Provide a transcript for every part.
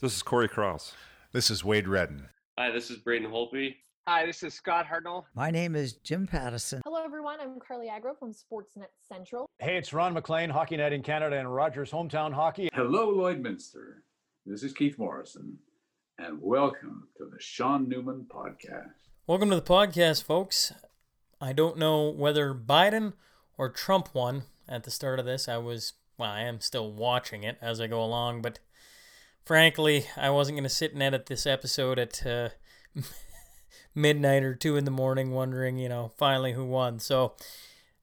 This is Cory Cross. This is Wade Redden. Hi, this is Braden Holtby. Hi, this is Scott Hartnell. My name is Jim Pattison. Hello, everyone. I'm Carly Agro from Sportsnet Central. Hey, it's Ron MacLean, Hockey Night in Canada and Rogers Hometown Hockey. Hello, Lloydminster. This is Keith Morrison, and welcome to the Sean Newman Podcast. Welcome to the podcast, folks. I don't know whether Biden or Trump won at the start of this. I was, well, I am still watching it as I go along, but frankly, I wasn't going to sit and edit this episode at uh, midnight or two in the morning, wondering, you know, finally who won. So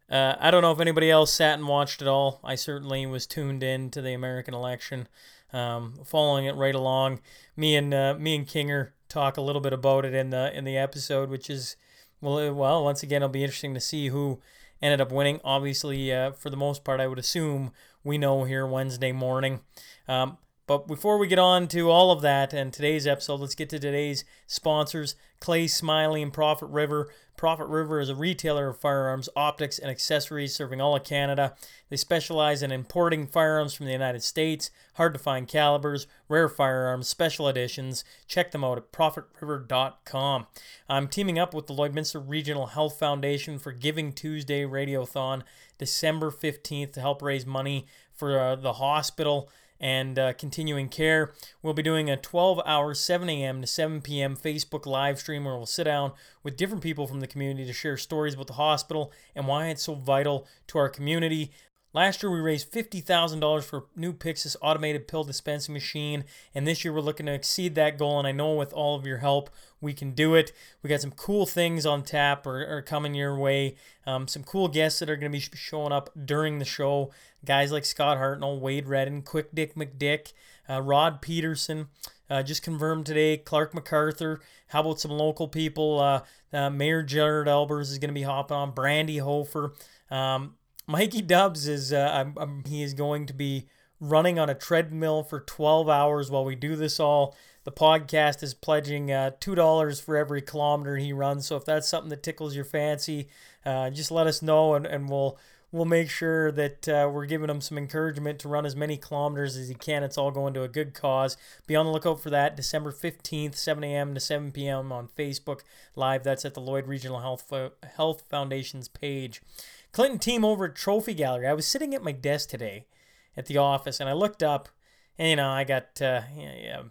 uh, I don't know if anybody else sat and watched it all. I certainly was tuned in to the American election, um, following it right along. Me and uh, me and Kinger talk a little bit about it in the in the episode, which is well, well, once again, it'll be interesting to see who ended up winning. Obviously, uh, for the most part, I would assume we know here Wednesday morning. Um, but before we get on to all of that and today's episode, let's get to today's sponsors Clay Smiley and Profit River. Profit River is a retailer of firearms, optics, and accessories serving all of Canada. They specialize in importing firearms from the United States, hard to find calibers, rare firearms, special editions. Check them out at profitriver.com. I'm teaming up with the Lloydminster Regional Health Foundation for Giving Tuesday Radiothon December 15th to help raise money for uh, the hospital and uh, continuing care. We'll be doing a 12 hour, 7 a.m. to 7 p.m. Facebook live stream where we'll sit down with different people from the community to share stories about the hospital and why it's so vital to our community. Last year, we raised $50,000 for new Pyxis automated pill dispensing machine, and this year we're looking to exceed that goal. And I know with all of your help, we can do it. We got some cool things on tap or, or coming your way. Um, some cool guests that are going to be showing up during the show. Guys like Scott Hartnell, Wade Redden, Quick Dick McDick, uh, Rod Peterson. Uh, just confirmed today, Clark MacArthur. How about some local people? Uh, uh Mayor Jared Aalbers is going to be hopping on. Brandy Hofer. Um, Mikey Dubs is uh, I'm, I'm, he is going to be running on a treadmill for 12 hours while we do this all. The podcast is pledging uh, $2 for every kilometer he runs. So if that's something that tickles your fancy, uh, just let us know and, and we'll we'll make sure that uh, we're giving him some encouragement to run as many kilometers as he can. It's all going to a good cause. Be on the lookout for that December 15th, 7 a.m. to 7 p.m. on Facebook Live. That's at the Lloyd Regional Health, Health Foundation's page. Clinton team over at Trophy Gallery. I was sitting at my desk today at the office and I looked up and, you know, I got, uh, yeah, yeah,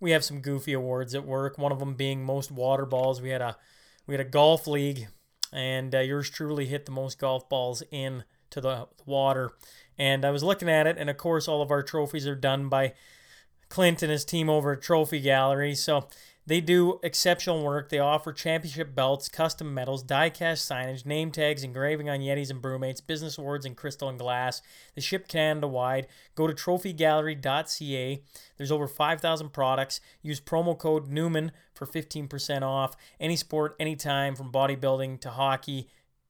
we have some goofy awards at work. One of them being most water balls. We had a, we had a golf league and uh, yours truly hit the most golf balls in to the water. And I was looking at it, and of course, all of our trophies are done by Clint and his team over at Trophy Gallery. So they do exceptional work. They offer championship belts, custom medals, die-cast signage, name tags, engraving on Yetis and BruMates, business awards in crystal and glass. They ship Canada wide. Go to trophygallery.ca. There's over 5,000 products. Use promo code Newman for 15% off. Any sport, anytime, from bodybuilding to hockey.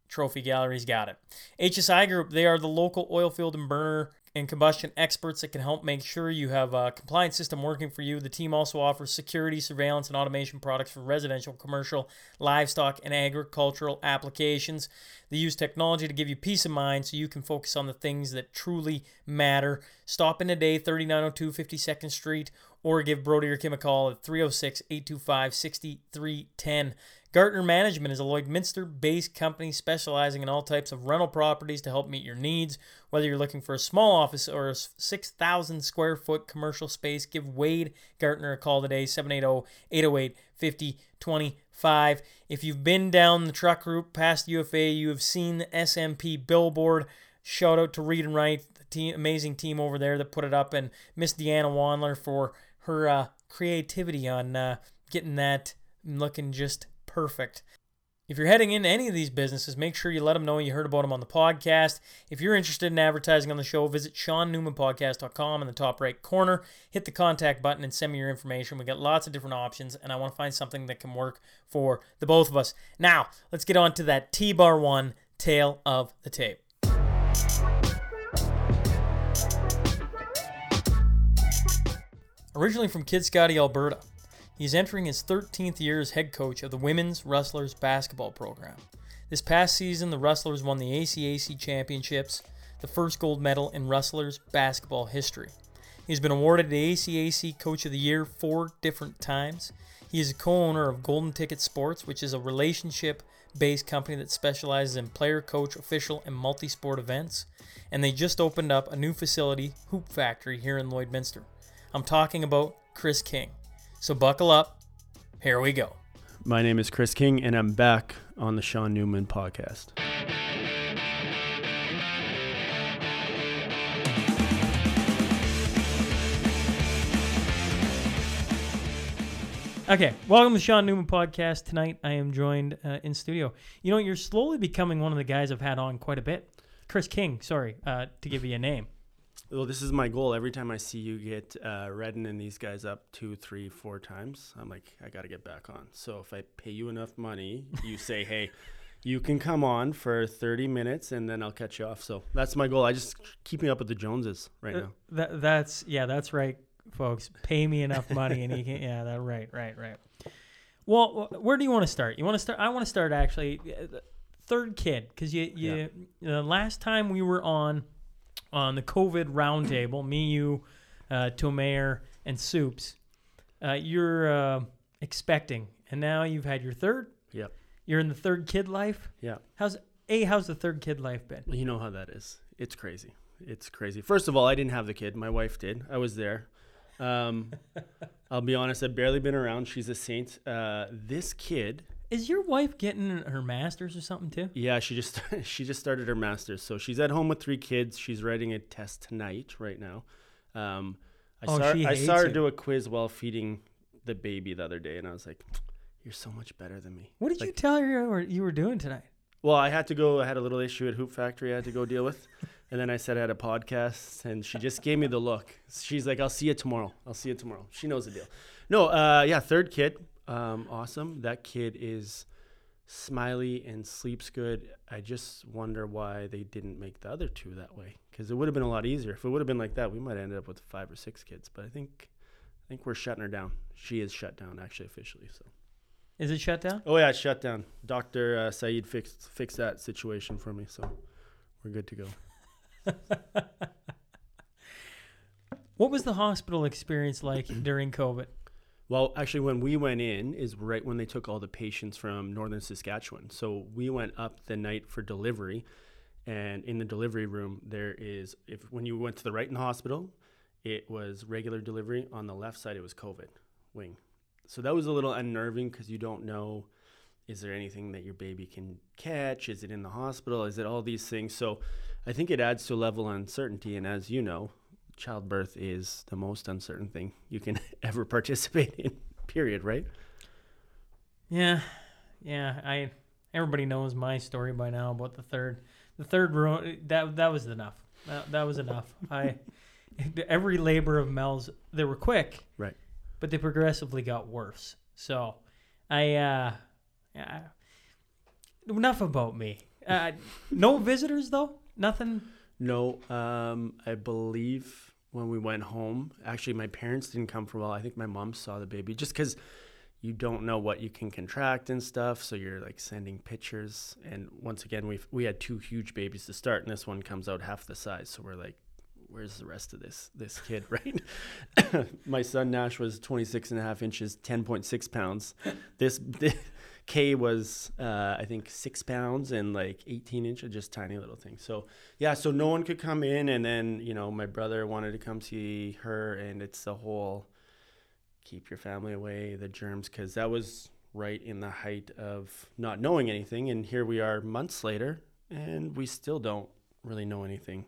Trophy Gallery's got it. HSI Group, they are the local oil field and burner and combustion experts that can help make sure you have a compliance system working for you. The team also offers security, surveillance, and automation products for residential, commercial, livestock, and agricultural applications. They use technology to give you peace of mind so you can focus on the things that truly matter. Stop in today, 3902 52nd Street, or give Brody or Kim a call at 306 825 6310. Gartner Management is a Lloydminster based company specializing in all types of rental properties to help meet your needs. Whether you're looking for a small office or a 6,000 square foot commercial space, give Wade Gartner a call today, 780 808 5025. If you've been down the truck route past UFA, you have seen the SMP billboard. Shout out to Read and Write, the team, amazing team over there that put it up, and Miss Deanna Wandler for her uh, creativity on uh, getting that looking just perfect. If you're heading into any of these businesses, make sure you let them know you heard about them on the podcast. If you're interested in advertising on the show, visit SeanNewmanPodcast.com in the top right corner. Hit the contact button and send me your information. We got lots of different options, and I want to find something that can work for the both of us. Now, let's get on to that T Bar 1 tale of the tape. Originally from Kitscoty, Alberta, He's entering his 13th year as head coach of the Women's Rustlers basketball program. This past season, the Rustlers won the ACAC championships, the first gold medal in Rustlers basketball history. He's been awarded the ACAC Coach of the Year four different times. He is a co owner of Golden Ticket Sports, which is a relationship based company that specializes in player, coach, official, and multi sport events. And they just opened up a new facility, Hoop Factory, here in Lloydminster. I'm talking about Chris King. So buckle up. Here we go. My name is Chris King, and I'm back on the Sean Newman podcast. Okay, welcome to the Sean Newman podcast. Tonight I am joined uh, in studio. You know, you're slowly becoming one of the guys I've had on quite a bit. Chris King, sorry, uh, to give you a name. Well, this is my goal. Every time I see you get uh, Redden and these guys up two, three, four times, I'm like, I got to get back on. So if I pay you enough money, you say, hey, you can come on for 30 minutes and then I'll catch you off. So that's my goal. I just keeping up with the Joneses right Uh, now. That that's yeah, that's right, folks. Pay me enough money, and you can yeah, that right, right, right. Well, where do you want to start? You want to start? I want to start actually uh, third kid because you you the last time we were on on the COVID roundtable, me, you, uh, Tomayer, and Soups, uh, you're uh, expecting, and now you've had your third. Yep. You're in the third kid life. Yeah. How's a how's the third kid life been? You know how that is. It's crazy. It's crazy. First of all, I didn't have the kid. My wife did. I was there. Um, I'll be honest. I've barely been around. She's a saint. Uh, this kid, Is your wife getting her master's or something too? yeah, she just she just started her master's. So she's at home with three kids. She's writing a test tonight, right now. Um, I Oh, saw she I saw her you. do a quiz while feeding the baby the other day, and I was like, "You're so much better than me." What did you tell her you were, you were doing tonight? Well, I had to go. I had a little issue at Hoop Factory I had to go deal with. And then I said I had a podcast, and she just gave me the look. She's like, I'll see you tomorrow. I'll see you tomorrow. She knows the deal. No, uh, yeah, third kid. Um, awesome. That kid is smiley and sleeps good. I just wonder why they didn't make the other two that way because it would have been a lot easier. If it would have been like that, we might have ended up with five or six kids. But I think, I think we're shutting her down. She is shut down actually officially. So. Is it shut down? Oh yeah, it's shut down. Doctor uh, Saeed fixed fixed that situation for me, so we're good to go. What was the hospital experience like during COVID? Well, actually, when we went in is right when they took all the patients from northern Saskatchewan. So we went up the night for delivery, and in the delivery room there is if when you went to the right in the hospital, it was regular delivery. On the left side, it was COVID wing. So that was a little unnerving because you don't know is there anything that your baby can catch? Is it in the hospital? Is it all these things? So I think it adds to a level of uncertainty. And as you know, childbirth is the most uncertain thing you can ever participate in, period, right? Yeah, yeah. I everybody knows my story by now about the third, the third row. That that was enough. That, that was enough. I every labor of Mel's they were quick, Right. but they progressively got worse. So I uh, yeah. Enough about me. Uh, no visitors though. Nothing. No, um, I believe when we went home, actually, my parents didn't come for a while. I think my mom saw the baby just because you don't know what you can contract and stuff. So you're like sending pictures. And once again, we we had two huge babies to start, and this one comes out half the size. So we're like, where's the rest of this this kid, right? my son Nash was 26 and a half inches, 10.6 pounds. This, this Kay was, uh, I think, six pounds and like 18 inches, just tiny little thing. So, yeah, so no one could come in. And then, you know, my brother wanted to come see her, and it's the whole keep your family away, the germs, because that was right in the height of not knowing anything. And here we are months later, and we still don't really know anything.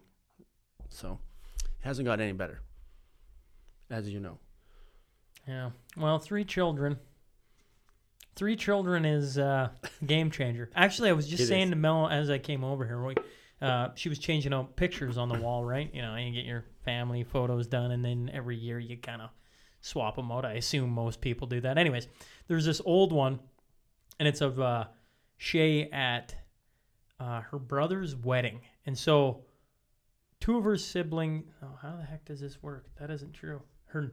So, it hasn't got any better, as you know. Yeah. Well, three children. Three children is uh, game changer. Actually, I was just It saying is. to Mel as I came over here. We, uh, she was changing out pictures on the wall, right? You know, you get your family photos done, and then every year you kind of swap them out. I assume most people do that. Anyways, there's this old one, and it's of uh, Shay at uh, her brother's wedding, and so two of her sibling. Oh, how the heck does this work? That isn't true. Her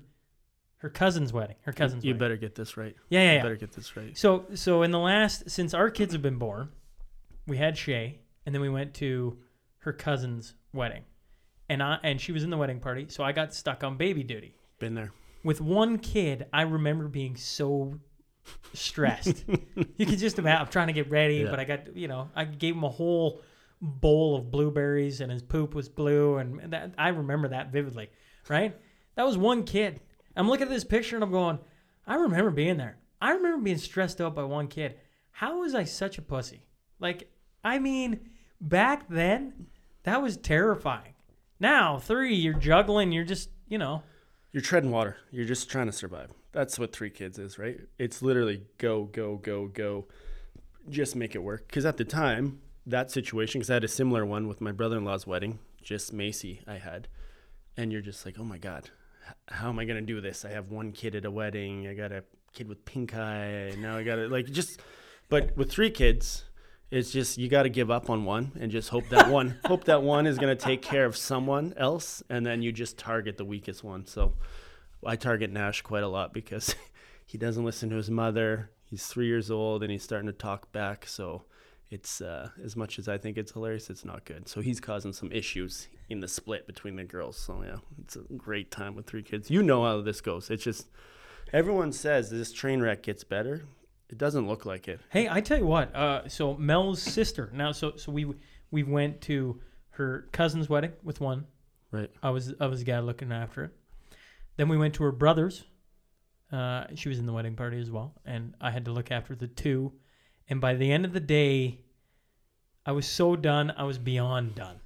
her cousin's wedding. Her cousin's You wedding. better get this right. Yeah, yeah, You yeah. better get this right. So so in the last since our kids have been born, we had Shay, and then we went to her cousin's wedding, and I and she was in the wedding party, so I got stuck on baby duty. Been there. With one kid, I remember being so stressed. you could just imagine. I'm trying to get ready, Yeah. but I got you know I gave him a whole bowl of blueberries, and his poop was blue, and that I remember that vividly. Right? That was one kid. I'm looking at this picture and I'm going, I remember being there. I remember being stressed out by one kid. How was I such a pussy? Like, I mean, back then, that was terrifying. Now, three, you're juggling, you're just, you know, You're treading water. You're just trying to survive. That's what three kids is, right? It's literally go, go, go, go. Just make it work. Because at the time, that situation, because I had a similar one with my brother in law's wedding, just Macy, I had. And you're just like, oh my God, how am I going to do this? I have one kid at a wedding. I got a kid with pink eye. Now I got to, like, just, but with three kids, it's just you got to give up on one and just hope that one hope that one is going to take care of someone else and then you just target the weakest one so i target nash quite a lot because he doesn't listen to his mother he's three years old and he's starting to talk back so it's uh, as much as i think it's hilarious it's not good so he's causing some issues in the split between the girls so yeah it's a great time with three kids you know how this goes it's just everyone says this train wreck gets better it doesn't look like it Hey, I tell you what. Uh, so Mel's sister. Now, so so we we went to her cousin's wedding with one. right I was I was the guy looking after it. Then we went to her brother's. Uh, she was in the wedding party as well, and I had to look after the two. And by the end of the day, I was so done. I was beyond done.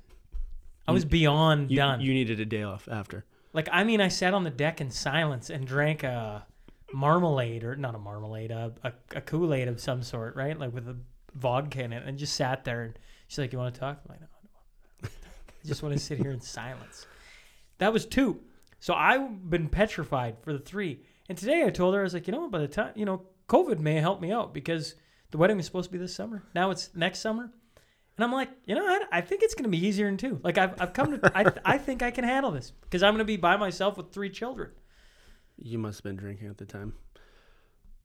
I was beyond you, done. you needed a day off after Like I mean, I sat on the deck in silence and drank a marmalade or not a marmalade, a, a, a Kool Aid of some sort, right? Like with a vodka in it, and just sat there. And she's like, "You want to talk?" I'm like, "No, I don't want to. I just want to sit here in silence." That was two. So I've been petrified for the three. And today I told her I was like, you know, what, by the time you know, COVID may help me out because the wedding was supposed to be this summer. Now it's next summer. And I'm like, you know, what? I think it's going to be easier in two. Like I've, I've come to, I, I think I can handle this because I'm going to be by myself with three children. You must have been drinking at the time.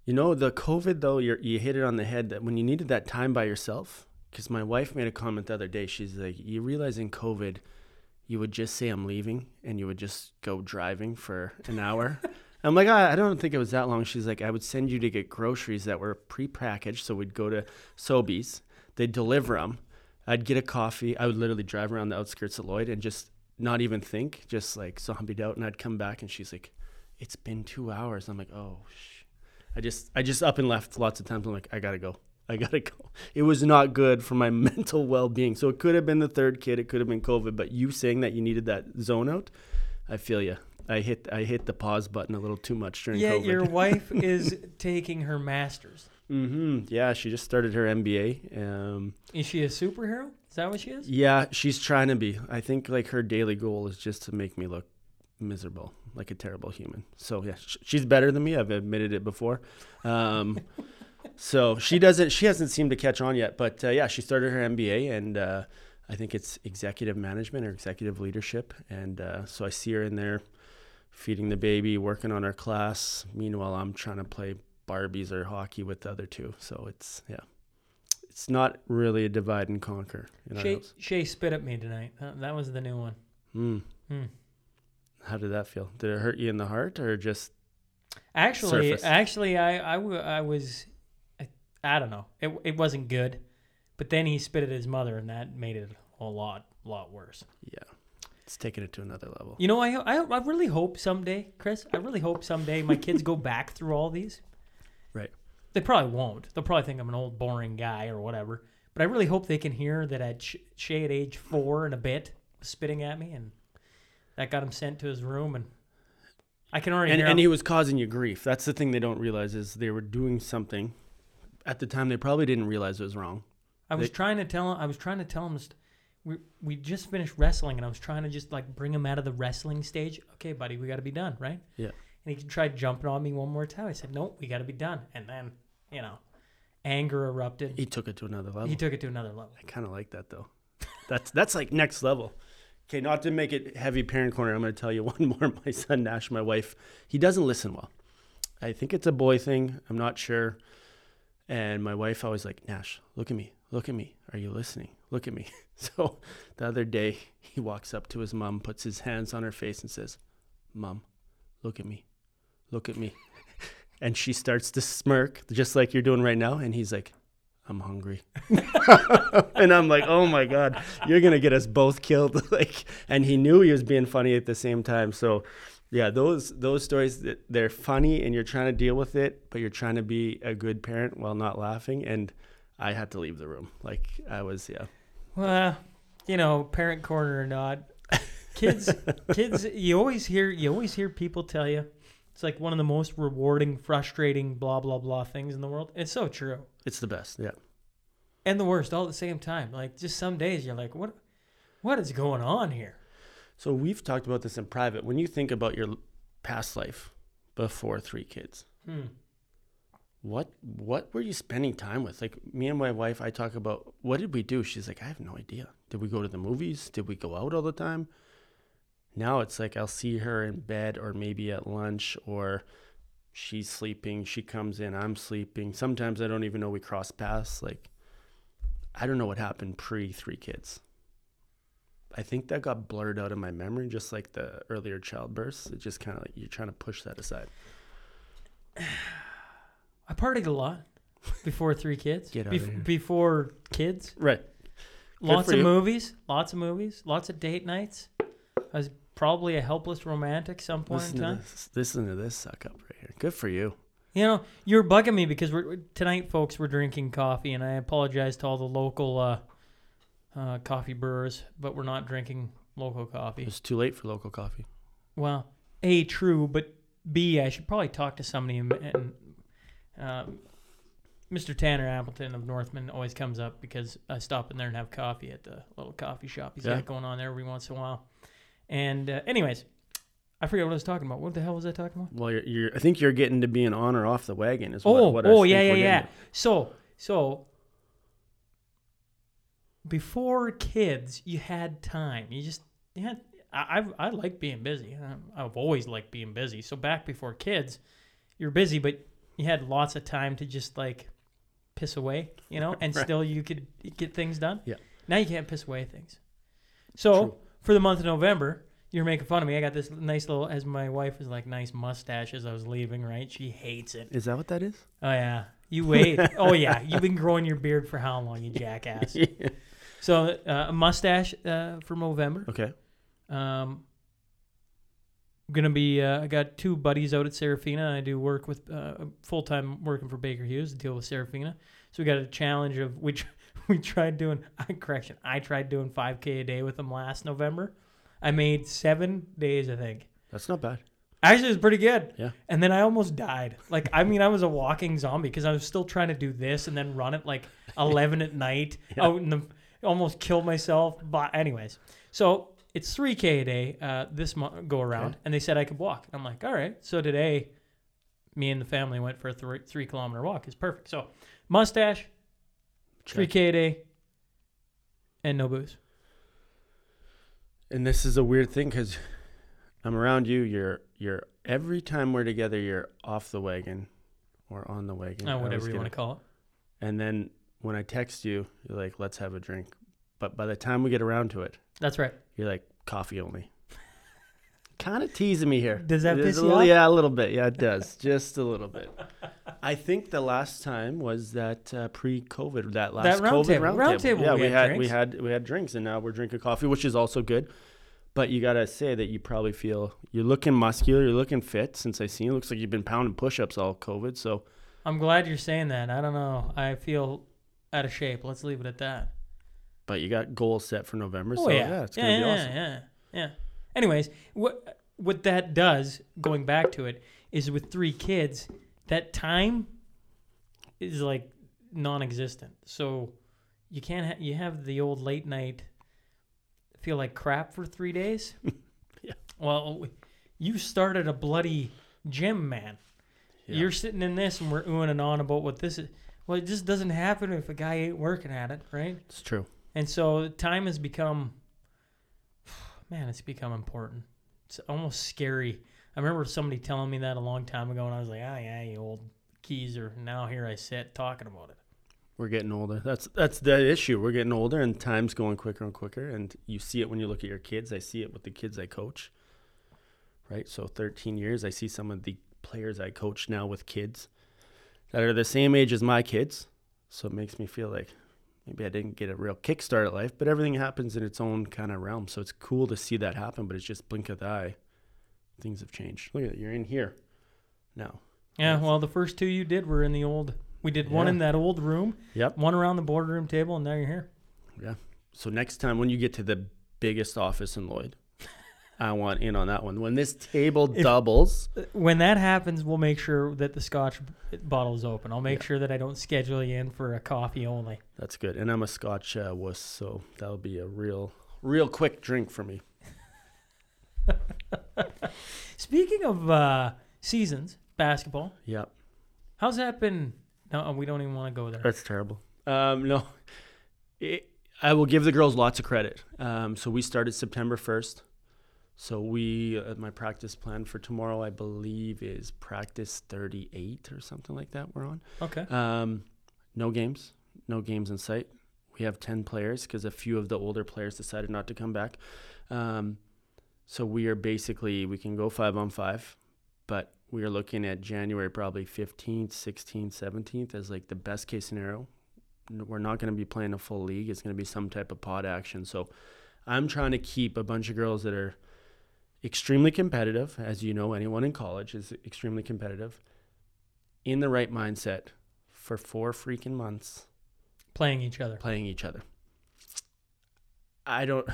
You know, the COVID though, you you hit it on the head that when you needed that time by yourself. Because my wife made a comment the other day. She's like, "You realize in COVID, you would just say I'm leaving, and you would just go driving for an hour." I'm like, I, I don't think it was that long. She's like, I would send you to get groceries that were prepackaged. So we'd go to Sobeys, they'd deliver them. I'd get a coffee. I would literally drive around the outskirts of Lloyd and just not even think, just like zombied out. And I'd come back, and she's like, it's been two hours. I'm like, oh, sh-. I just, I just up and left lots of times. I'm like, I gotta go. I gotta go. It was not good for my mental well-being. So it could have been the third kid. It could have been COVID. But you saying that you needed that zone out, I feel you. I hit, I hit the pause button a little too much during Yeah, COVID. your wife is taking her master's. mm-hmm. Yeah, she just started her MBA. Um, Is she a superhero? Is that what she is? yeah, she's trying to be. I think like her daily goal is just to make me look miserable, like a terrible human. So yeah, sh- she's better than me. I've admitted it before. Um, so she doesn't. She hasn't seemed to catch on yet. But uh, yeah, she started her MBA, and uh, I think it's executive management or executive leadership. And uh, so I see her in there, feeding the baby, working on our class. Meanwhile, I'm trying to play Barbies or hockey with the other two. So it's yeah. It's not really a divide and conquer. Shay. Shay spit at me tonight. That, that was the new one. Mm. Hmm. How did that feel? Did it hurt you in the heart or just Actually, Surface. actually, I, I, w- I was, I, I don't know. It, it wasn't good, but then he spit at his mother, and that made it a lot, lot worse. yeah? It's taking it to another level. You know, I, I, I really hope someday, Chris. I really hope someday my kids go back through all these. Right. They probably won't. They'll probably think I'm an old boring guy or whatever. But I really hope they can hear that at Sh- Shay at age four and a bit was spitting at me, and that got him sent to his room, and I can already And hear and he was causing you grief. That's the thing they don't realize is they were doing something. At the time, they probably didn't realize it was wrong. I was They- trying to tell him. I was trying to tell him. st- We we just finished wrestling, and I was trying to just like bring him out of the wrestling stage. Okay, buddy, we got to be done, right? Yeah. And he tried jumping on me one more time. I said, "Nope, we got to be done." And then, you know, anger erupted. He took it to another level. He took it to another level. I kind of like that though. That's that's like next level. Okay, not to make it heavy parent corner, I'm going to tell you one more. My son Nash, my wife, he doesn't listen well. I think it's a boy thing. I'm not sure. And my wife always like, Nash, look at me, look at me. Are you listening? Look at me. So the other day, he walks up to his mom, puts his hands on her face, and says, Mom, look at me. Look at me. And she starts to smirk, just like you're doing right now. And he's like, I'm hungry. and I'm like, oh my God, you're going to get us both killed. like, and he knew he was being funny at the same time. So, yeah, those those stories they're funny and you're trying to deal with it, but you're trying to be a good parent while not laughing. And I had to leave the room. Like I was, yeah. Well, you know, parent corner or not, kids, kids. You always hear, you always hear people tell you, it's like one of the most rewarding, frustrating, blah blah blah things in the world. It's so true, It's the best. Yeah. and the worst all at the same time. Like just some days you're like, what, what is going on here? So we've talked about this in private. When you think about your past life before three kids, Hmm. What what were you spending time with? Like me and my wife, I talk about what did we do? She's like, I have no idea. Did we go to the movies? Did we go out all the time? Now it's like I'll see her in bed or maybe at lunch or she's sleeping, she comes in, I'm sleeping. Sometimes I don't even know we cross paths. Like I don't know what happened pre three kids. I think that got blurred out of my memory, just like the earlier childbirths. It just kind of like you're trying to push that aside. I partied a lot before three kids. Get outta Bef- here. Before kids, Right. lots for of you. movies, lots of movies, lots of date nights. I was probably a helpless romantic some point Listen in to time. this. Listen to this suck up right here. Good for you. You know, you're bugging me because we're tonight, folks. We're drinking coffee, and I apologize to all the local uh, uh, coffee brewers, but we're not drinking local coffee. It's too late for local coffee. Well, a true, but b I should probably talk to somebody. And, and um, Mr. Tanner Appleton of Northman always comes up because I stop in there and have coffee at the little coffee shop he's Yeah. got going on there every once in a while. And uh, anyways, I forget what I was talking about. What the hell was I talking about? Well, you're, you're. I think you're getting to being on or off the wagon. Is Oh, what, what oh, think yeah, yeah, yeah. at. So, so before kids, you had time. You just you had. I I, I like being busy. I've always liked being busy. So back before kids, you're busy, but you had lots of time to just like piss away, you know, and Right. still you could get things done. Yeah. Now you can't piss away things. So True. for the month of November, you're making fun of me. I got this nice little, as my wife was like, nice mustache as I was leaving. Right? She hates it. Is that what that is? Oh yeah, you wait. oh yeah, you've been growing your beard for how long, you jackass? So uh, a mustache uh, for November. Okay. Um, gonna be. Uh, I got two buddies out at Serafina. I do work with uh, full time working for Baker Hughes to deal with Serafina. So we got a challenge of which we tried doing. I Correction, I tried doing 5k a day with them last November. I made seven days, I think. That's not bad. Actually, it was pretty good. Yeah. And then I almost died. Like, I mean, I was a walking zombie because I was still trying to do this and then run at like 11 at night Yeah. out in the, almost killed myself. But, anyways, so it's 3K a day uh, this month, go around. Okay. And they said I could walk. I'm like, all right. So today, me and the family went for a three, three kilometer walk. It's perfect. So, mustache, Check. 3K a day, and no booze. And this is a weird thing because I'm around you. You're you're every time we're together, you're off the wagon or on the wagon. Uh, whatever you want to call it. And then when I text you, you're like, "Let's have a drink." But by the time we get around to it, That's right. you're like, "Coffee only." kind of teasing me here. Does that It piss you little- off? Yeah, a little bit. Yeah, it does. Just a little bit. I think the last time was that uh, pre-COVID, that last round COVID table. round, Round table. table, Yeah, we we, had had, we drinks. had we had drinks, and now we're drinking coffee, which is also good. But you gotta say that you probably feel you're looking muscular, you're looking fit. Since I seen you, looks like you've been pounding push-ups all COVID. So I'm glad you're saying that. I don't know. I feel out of shape. Let's leave it at that. But you got goals set for November. Oh so yeah, yeah, it's yeah, gonna yeah, be awesome. yeah, yeah. Anyways, what what that does, going back to it, is with three kids, that time is like non-existent. So you can't. Ha- you have the old late night. Feel like crap for three days. Yeah. Well, you started a bloody gym, man. Yeah. You're sitting in this, and we're oohing and on about what this is. Well, it just doesn't happen if a guy ain't working at it, right? It's true. And so time has become, man, it's become important. It's almost scary. I remember somebody telling me that a long time ago, and I was like, ah, yeah, you old geezer. Now here I sit talking about it. We're getting older. That's that's the issue. We're getting older, and time's going quicker and quicker. And you see it when you look at your kids. I see it with the kids I coach. Right. So 13 years. I see some of the players I coach now with kids that are the same age as my kids. So it makes me feel like maybe I didn't get a real kickstart at life, but everything happens in its own kind of realm. So it's cool to see that happen, but it's just blink of the eye. Things have changed. Look at it. You're in here now. Yeah, well, the first two you did were in the old. We did one in that old room, Yep. one around the boardroom table, and now you're here. Yeah. So next time when you get to the biggest office in Lloyd, I want in on that one. When this table If- doubles, When that happens, we'll make sure that the scotch bottle is open. I'll make Yeah. sure that I don't schedule you in for a coffee only. that's good. And I'm a Scotch uh, wuss, so that'll be a real, real quick drink for me. Speaking of uh, seasons, basketball, Yep. how's that been? No, we don't even want to go there. That's terrible. Um, no, it, I will give the girls lots of credit. Um, so we started September 1st. So we, uh, my practice plan for tomorrow, I believe, is practice 38 or something like that. We're on. Okay. Um, no games, no games in sight. We have 10 players because a few of the older players decided not to come back. Um, so we are basically, we can go five on five, but we are looking at January probably 15th, 16th, 17th as like the best case scenario. We're not going to be playing a full league. It's going to be some type of pod action. So I'm trying to keep a bunch of girls that are extremely competitive. As you know, anyone in college is extremely competitive in the right mindset for four freaking months Playing each other. playing each other. I don't.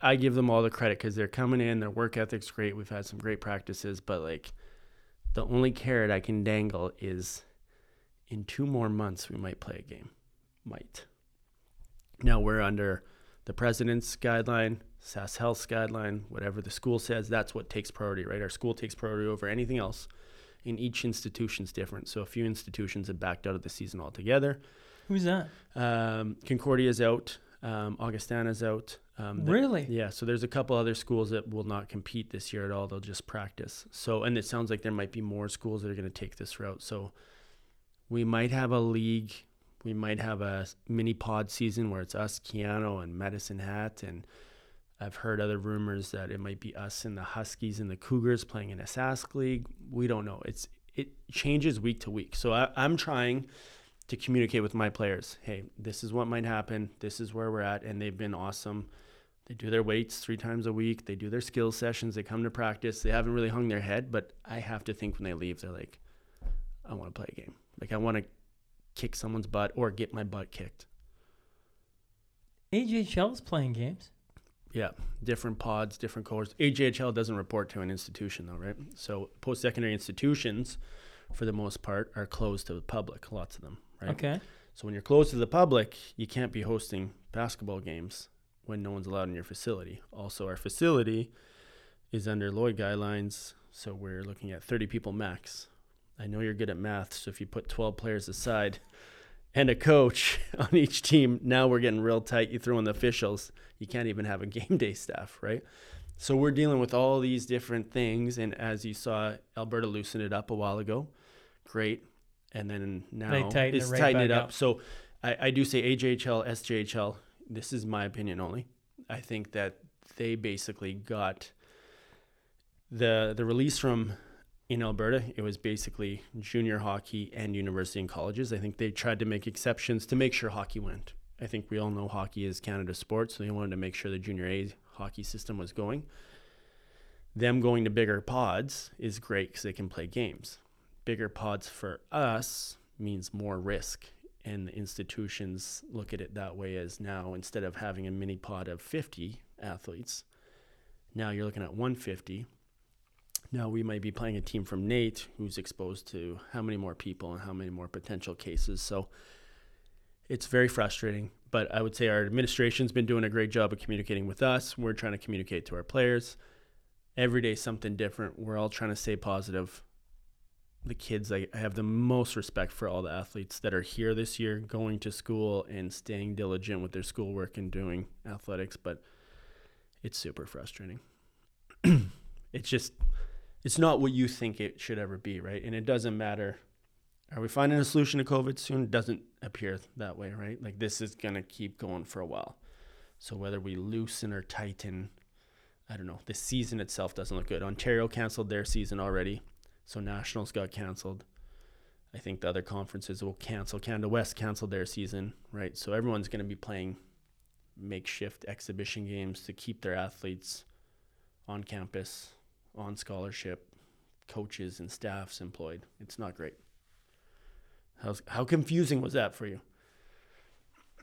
I give them all the credit because they're coming in. Their work ethic's great. We've had some great practices, but like, the only carrot I can dangle is, in two more months we might play a game, might. Now we're under the president's guideline, SAS Health's guideline, whatever the school says. That's what takes priority, right? Our school takes priority over anything else. And each institution's different. So a few institutions have backed out of the season altogether. Who's that? Um, Concordia's out. Um, Augustana's out. Um, the- Really? yeah. So there's a couple other schools that will not compete this year at all. They'll just practice. So and it sounds like there might be more schools that are going to take this route. So we might have a league. We might have a mini pod season where it's us, Keyano, and Medicine Hat, and I've heard other rumors that it might be us and the Huskies and the Cougars playing in a Sask league. We don't know. It's it changes week to week. So I, I'm trying to communicate with my players. Hey, this is what might happen. This is where we're at, and they've been awesome. They do their weights three times a week. They do their skill sessions. They come to practice. They haven't really hung their head, but I have to think when they leave, they're like, I want to play a game. Like I want to kick someone's butt or get my butt kicked. AJHL is playing games. Yeah, different pods, different cohorts. AJHL doesn't report to an institution though, right? So post-secondary institutions, for the most part, are closed to the public. Lots of them, right? Okay. So when you're closed to the public, you can't be hosting basketball games when no one's allowed in your facility. Also, our facility is under Lloyd guidelines, so we're looking at 30 people max. I know you're good at math, so if you put 12 players aside and a coach on each team, now we're getting real tight. You throw in the officials, you can't even have a game day staff, right? So we're dealing with all these different things, and as you saw, Alberta loosened it up a while ago. Great, and then now tightened it it's right tightened it up. up. So I, I do say AJHL, SJHL. This is my opinion only. I think that they basically got the the release from in Alberta. It was basically junior hockey and university and colleges. I think they tried to make exceptions to make sure hockey went. I think we all know hockey is Canada's sport, so they wanted to make sure the junior A hockey system was going. Them going to bigger pods is great because they can play games. Bigger pods for us means more risk and the institutions look at it that way as now instead of having a mini pod of 50 athletes now you're looking at 150 now we might be playing a team from NAIT who's exposed to how many more people and how many more potential cases. So it's very frustrating but i would say our administration's been doing a great job of communicating with us. We're trying to communicate to our players. Every day something different. We're all trying to stay positive. The kids I, I have the most respect for all the athletes that are here this year going to school and staying diligent with their schoolwork and doing athletics but it's super frustrating. It's just it's not what you think it should ever be right and it doesn't matter Are we finding a solution to COVID soon? Doesn't appear that way, right? Like this is gonna keep going for a while. So whether we loosen or tighten, I don't know. The season itself doesn't look good. Ontario canceled their season already, so Nationals got canceled. I think the other conferences will cancel. Canada West canceled their season, right? So everyone's going to be playing makeshift exhibition games to keep their athletes on campus, on scholarship, coaches and staffs employed. It's not great. How's, how confusing was that for you?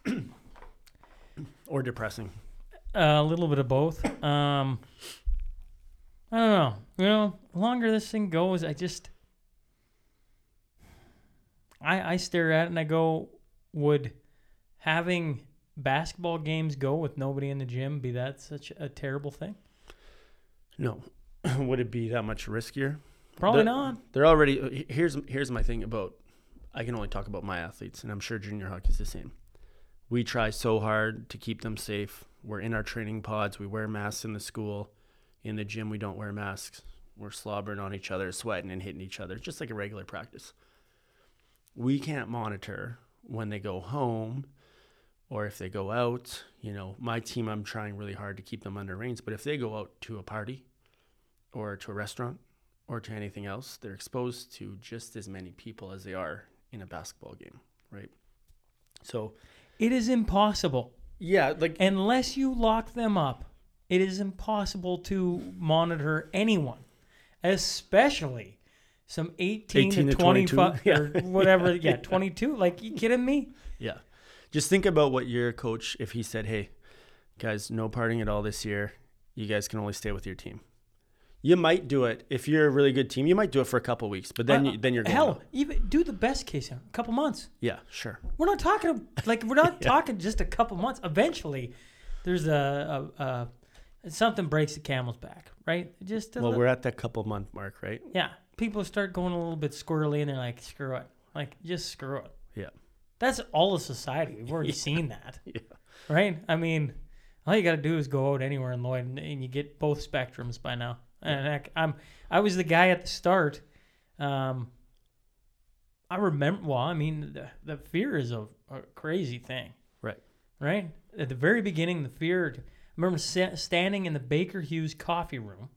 or depressing? a little bit of both. Um, I don't know. You know, the longer this thing goes, I just I I stare at it and I go, would having basketball games go with nobody in the gym be that such a terrible thing? No. Would it be that much riskier? Probably The- not. They're already uh, here's here's my thing about I can only talk about my athletes and I'm sure junior hockey is the same. We try so hard to keep them safe. We're in our training pods, we wear masks in the school. In the gym we don't wear masks. We're slobbering on each other, sweating and hitting each other, just like a regular practice. We can't monitor when they go home or if they go out. You know, my team I'm trying really hard to keep them under reins, but if they go out to a party or to a restaurant or to anything else, they're exposed to just as many people as they are in a basketball game, right? So, It is impossible yeah, like unless you lock them up. It is impossible to monitor anyone, especially some 18, 18 to to 25 22. or whatever. Yeah, 22. Like, you kidding me? yeah. Just think about what your coach if he said, "Hey, guys, no partying at all this year. You guys can only stay with your team." You might do it if you're a really good team. You might do it for a couple weeks, but then Uh, you, then you're going hell. out. Even do the best case, a couple months. Yeah, sure. We're not talking like we're not talking just a couple months. Eventually, there's a, a, a something breaks the camel's back, right? Just Well, li- we're at that couple month mark, right? yeah. People start going a little bit squirrely, and they're like, "Screw it!" Like just screw it. Yeah. That's all of society. We've already seen that, Yeah. right? I mean, all you got to do is go out anywhere in Lloyd, and, and you get both spectrums by now. And heck, I'm I was the guy at the start. Um, I remember. Well, I mean, the, the fear is a, a crazy thing, Right. right? At the very beginning, the fear. I remember sa- standing in the Baker Hughes coffee room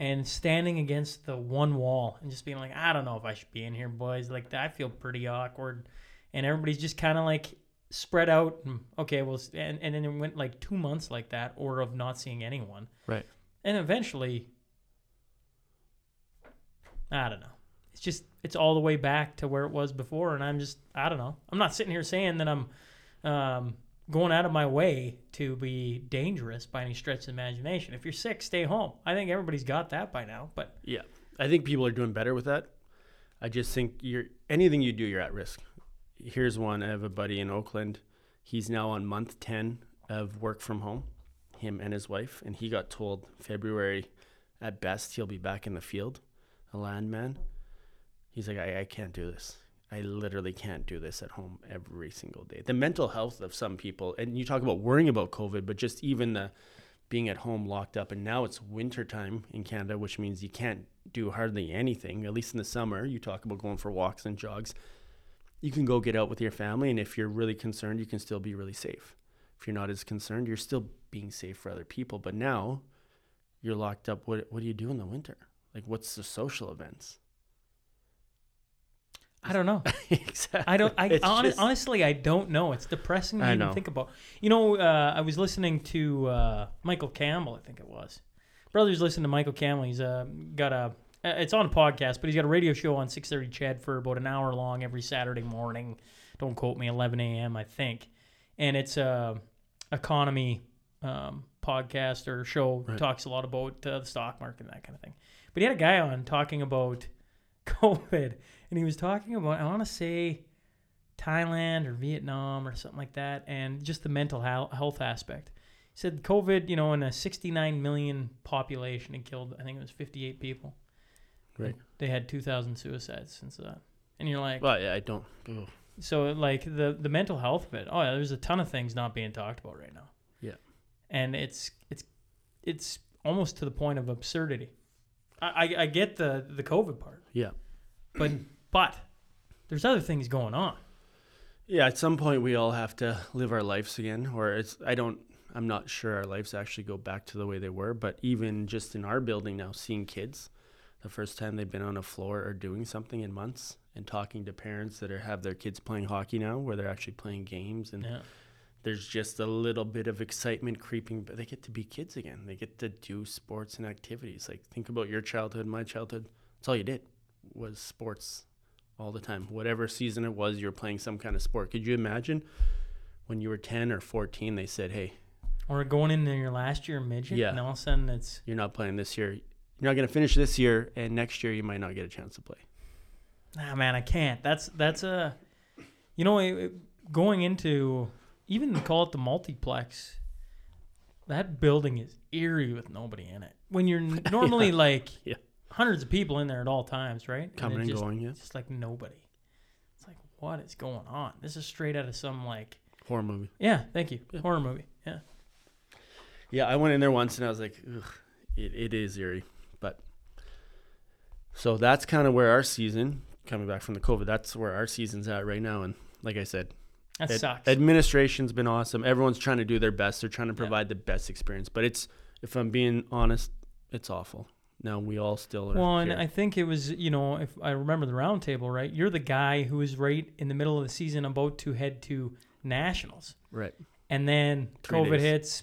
and standing against the one wall and just being like, I don't know if I should be in here, boys. Like, I feel pretty awkward. And everybody's just kind of like spread out. And, okay, well, and, and then it went like two months like that, or of not seeing anyone. Right. And eventually, I don't know. It's just, it's all the way back to where it was before. And I'm just, I don't know. I'm not sitting here saying that I'm um, going out of my way to be dangerous by any stretch of the imagination. If you're sick, stay home. I think everybody's got that by now. But Yeah, I think people are doing better with that. I just think you're anything you do, you're at risk. Here's one. I have a buddy in Oakland. He's now on month ten of work from home, him and his wife, and he got told February, at best, he'll be back in the field, a landman. He's like, I, I can't do this. I literally can't do this at home every single day. The mental health of some people, and you talk about worrying about COVID, but just even the being at home locked up and now it's winter time in Canada which means you can't do hardly anything at least in the summer you talk about going for walks and jogs you can go get out with your family and if you're really concerned you can still be really safe if you're not as concerned you're still being safe for other people but now you're locked up what what do you do in the winter like what's the social events I don't know. exactly I don't. I hon- just- honestly, I don't know. It's depressing to I even know. think about. You know, uh, I was listening to uh, Michael Campbell. I think it was. Brothers, listen to Michael Campbell. He's uh, got a. uh, It's on a podcast, but he's got a radio show on 6:30 CHED for about an hour long every Saturday morning. Don't quote me. 11 a.m. I think, and it's a economy um, podcast or show. Right. Talks a lot about uh, the stock market and that kind of thing. But he had a guy on talking about COVID, and he was talking about I want to say Thailand or Vietnam or something like that, and just the mental health aspect. He said COVID, you know, in a 69 million population, it killed I think it was 58 people. Right. They had 2,000 suicides since that, and you're like, well yeah i don't ugh. So like the the mental health of it. Oh yeah, there's a ton of things not being talked about right now. Yeah. and it's it's it's almost to the point of absurdity. I I, I get the the COVID part, yeah but but there's other things going on. Yeah, at some point we all have to live our lives again, or it's I don't I'm not sure our lives actually go back to the way they were, but even just in our building now, seeing kids, the first time they've been on a floor or doing something in months, and talking to parents that are have their kids playing hockey now, where they're actually playing games, and Yeah. there's just a little bit of excitement creeping, but they get to be kids again. They get to do sports and activities. Like think about your childhood, my childhood. That's all you did was sports all the time. Whatever season it was, you were playing some kind of sport. Could you imagine when you were 10 or 14, they said, hey, Or going into your last year midget, Yeah. and all of a sudden it's you're not playing this year. You're not going to finish this year, and next year you might not get a chance to play. ah man, I can't. That's that's a, you know, it- going into even call it the multiplex. That building is eerie with nobody in it. When you're normally like Yeah. hundreds of people in there at all times, right? Coming and just, going, yeah. Just like nobody. It's like what is going on? This is straight out of some like Horror movie. yeah, thank you, Yeah. horror movie. Yeah. Yeah, I went in there once and I was like, Ugh, it, it is eerie. But so that's kind of where our season, coming back from the COVID, that's where our season's at right now. And like I said, That Ad- sucks. Administration's been awesome. Everyone's trying to do their best. They're trying to Yeah. provide the best experience. But it's, if I'm being honest, it's awful. Now we all still are. Well, and here. I think it was, you know, if I remember the roundtable right, you're the guy who was right in the middle of the season about to head to nationals, right. and then Three COVID days. hits,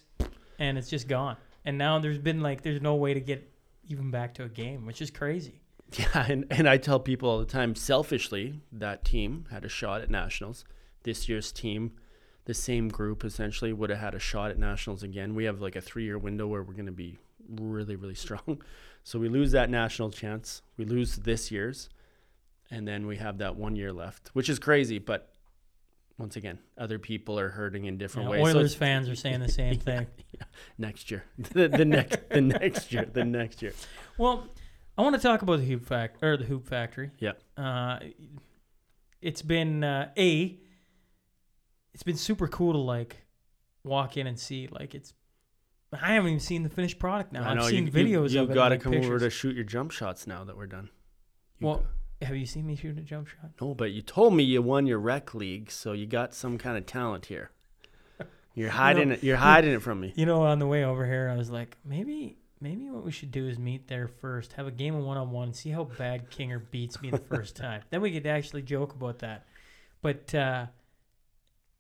and it's just gone. And now there's been like, there's no way to get even back to a game, which is crazy. Yeah, and, and I tell people all the time, selfishly, that team had a shot at nationals. This year's team, the same group essentially, would have had a shot at nationals again. We have like a three year window where we're going to be really, really strong. So we lose that national chance. We lose this year's, and then we have that one year left, which is crazy. But once again, other people are hurting in different Yeah, ways. So Oilers it's- fans are saying the same thing. Yeah, next year, the, the next, the next year, the next year. Well, I want to talk about the hoop fact or the hoop factory. Yeah. Uh, it's been uh, a. It's been super cool to like walk in and see like it's. I haven't even seen the finished product now. I I've seen you, videos you, of You've got to like, come over to shoot your jump shots now that we're done. You Well, go- have you seen me shoot a jump shot? no, but you told me you won your rec league, so you got some kind of talent here. You're hiding it. You're hiding it from me. You know, on the way over here, I was like, maybe, maybe what we should do is meet there first, have a game of one on one, see how bad Kinger beats me the first time. Then we could actually joke about that. But uh,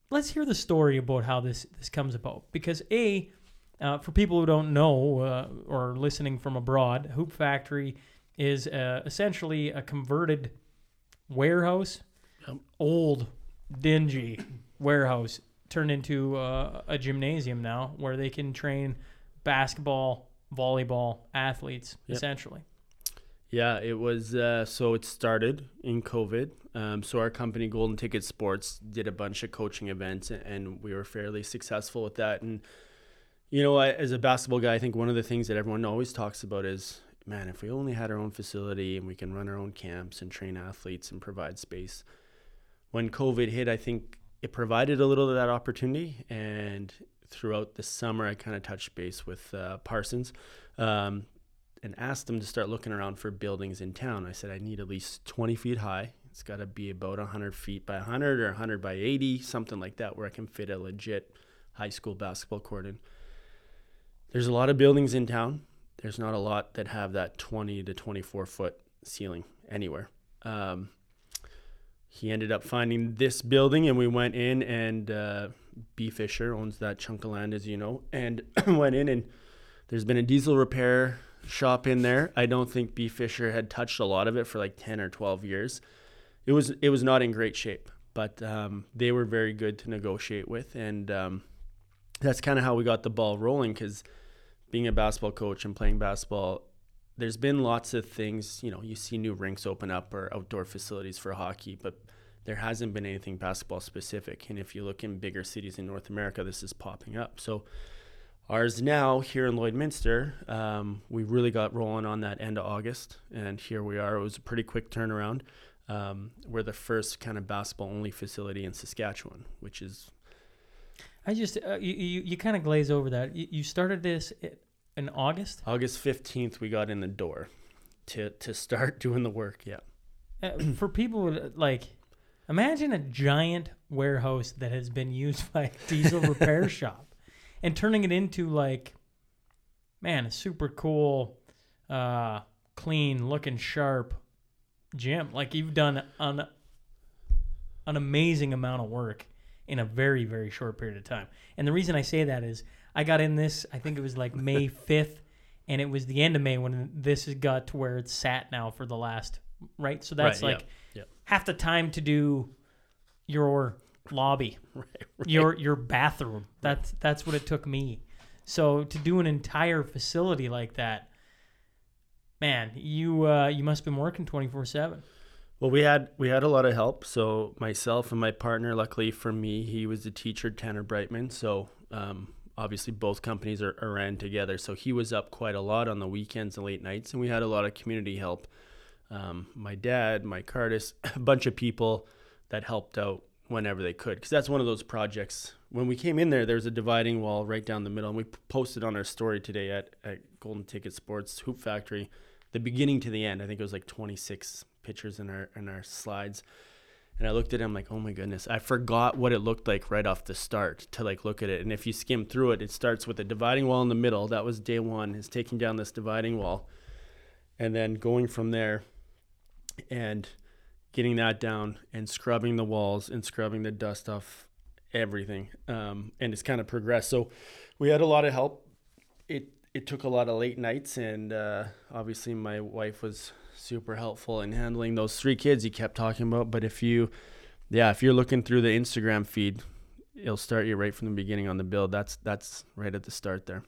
let's hear the story about how this this comes about. Because a, uh, for people who don't know uh, or listening from abroad, Hoop Factory is uh, essentially a converted warehouse, Yep. old, dingy warehouse turned into uh, a gymnasium now where they can train basketball, volleyball athletes Yep. essentially. Yeah, it was. Uh, so it started in COVID. Um, so our company, Golden Ticket Sports, did a bunch of coaching events, and we were fairly successful with that. And you know, I, as a basketball guy, I think one of the things that everyone always talks about is, man, if we only had our own facility and we can run our own camps and train athletes and provide space. When COVID hit, I think it provided a little of that opportunity. And throughout the summer, I kind of touched base with uh, Parsons. Um, and asked them to start looking around for buildings in town. I said I need at least 20 feet high. It's got to be about 100 feet by 100 or 100 by 80, something like that, where I can fit a legit high school basketball court in. There's a lot of buildings in town. There's not a lot that have that 20 to 24 foot ceiling anywhere. Um, he ended up finding this building, and we went in, and uh, B. Fisher owns that chunk of land, as you know, and went in, and there's been a diesel repair shop in there. I don't think B. Fisher had touched a lot of it for like 10 or 12 years. It was it was not in great shape, but um, they were very good to negotiate with, and um, that's kind of how we got the ball rolling. Because being a basketball coach and playing basketball, there's been lots of things. You know, you see new rinks open up or outdoor facilities for hockey, but there hasn't been anything basketball specific. And if you look in bigger cities in North America, this is popping up. So Ours now here in Lloydminster, um, we really got rolling on that end of August, and here we are. It was a pretty quick turnaround. Um, we're the first kind of basketball only facility in Saskatchewan, which is I just uh, you you, you kind of glaze over that. You, you started this in August. August 15th. We got in the door to, to start doing the work. Yeah. Uh, for people like Imagine a giant warehouse that has been used by a diesel repair shop and turning it into like, man, a super cool, uh, clean, looking sharp gym. Like you've done an an amazing amount of work in a very very short period of time. And the reason I say that is I got in this. I think it was like May fifth, and it was the end of May when this has got to where it's sat now for the last right. So that's Right, like yeah. half the time to do your lobby, Right, right. your your bathroom. That's that's what it took me. So to do an entire facility like that, man, you uh, you must have been working twenty four seven. Well, we had we had a lot of help. So myself and my partner, luckily for me, he was a teacher, Tanner Brightman. So um, obviously both companies are, are ran together. So he was up quite a lot on the weekends and late nights, and we had a lot of community help. Um, my dad, Mike Curtis, a bunch of people that helped out whenever they could, because that's one of those projects. When we came in there, there was a dividing wall right down the middle, and we posted on our story today at, at Golden Ticket Sports Hoop Factory, the beginning to the end. I think it was like 26 pictures in our in our slides. And I looked at him like, oh my goodness, I forgot what it looked like right off the start to like look at it. And if you skim through it, it starts with a dividing wall in the middle. That was day one, is taking down this dividing wall. And then going from there and getting that down and scrubbing the walls and scrubbing the dust off everything. Um, and it's kind of progressed. So we had a lot of help. It it took a lot of late nights, and uh, obviously my wife was super helpful in handling those three kids he kept talking about. But if you, yeah, if you're looking through the Instagram feed, it'll start you right from the beginning on the build. That's that's right at the start there.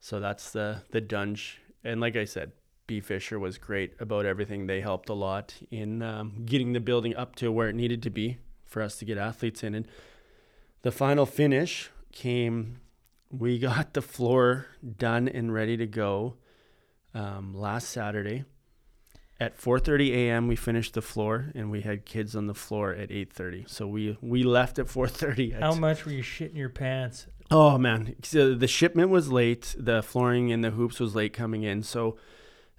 So that's the the dunge, and like I said, B Fisher was great about everything. They helped a lot in um, getting the building up to where it needed to be for us to get athletes in. And the final finish came. We got the floor done and ready to go um, last Saturday. At 4:30 a.m. we finished the floor and we had kids on the floor at 8:30. So we we left at 4:30. How much were you shitting your pants? Oh man, so the shipment was late. The flooring and the hoops was late coming in. So,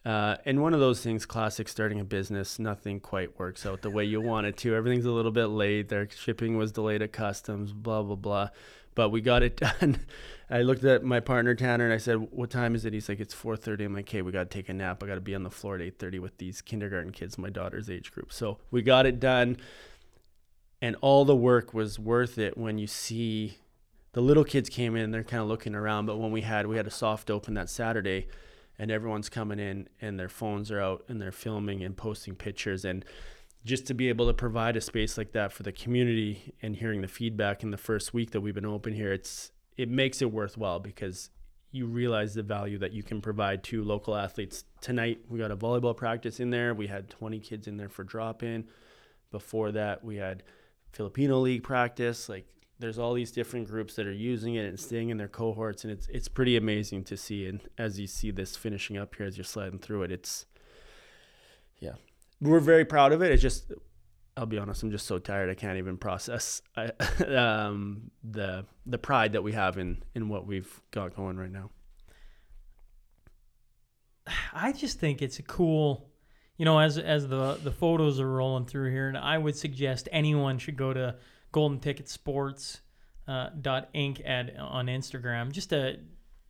uh, and one of those things, classic starting a business, nothing quite works out the way you want it to. Everything's a little bit late. Their shipping was delayed at customs. Blah blah blah. But we got it done. I looked at my partner Tanner and I said, "What time is it?" He's like, "It's 4:30." I'm like, "Okay, we got to take a nap. I got to be on the floor at 8:30 with these kindergarten kids, my daughter's age group." So we got it done, and all the work was worth it when you see the little kids came in. They're kind of looking around, but when we had we had a soft open that Saturday, and everyone's coming in and their phones are out and they're filming and posting pictures and just to be able to provide a space like that for the community and hearing the feedback in the first week that we've been open here, it's it makes it worthwhile because you realize the value that you can provide to local athletes. Tonight we got a volleyball practice in there. We had 20 kids in there for drop in. Before that, we had Filipino league practice. Like there's all these different groups that are using it and staying in their cohorts and it's it's pretty amazing to see and as you see this finishing up here as you're sliding through it it's yeah we're very proud of it it's just I'll be honest I'm just so tired I can't even process I, um, the the pride that we have in in what we've got going right now I just think it's a cool, you know, as as the the photos are rolling through here, and I would suggest anyone should go to Golden Ticket Sports uh, dot Inc. at on Instagram just to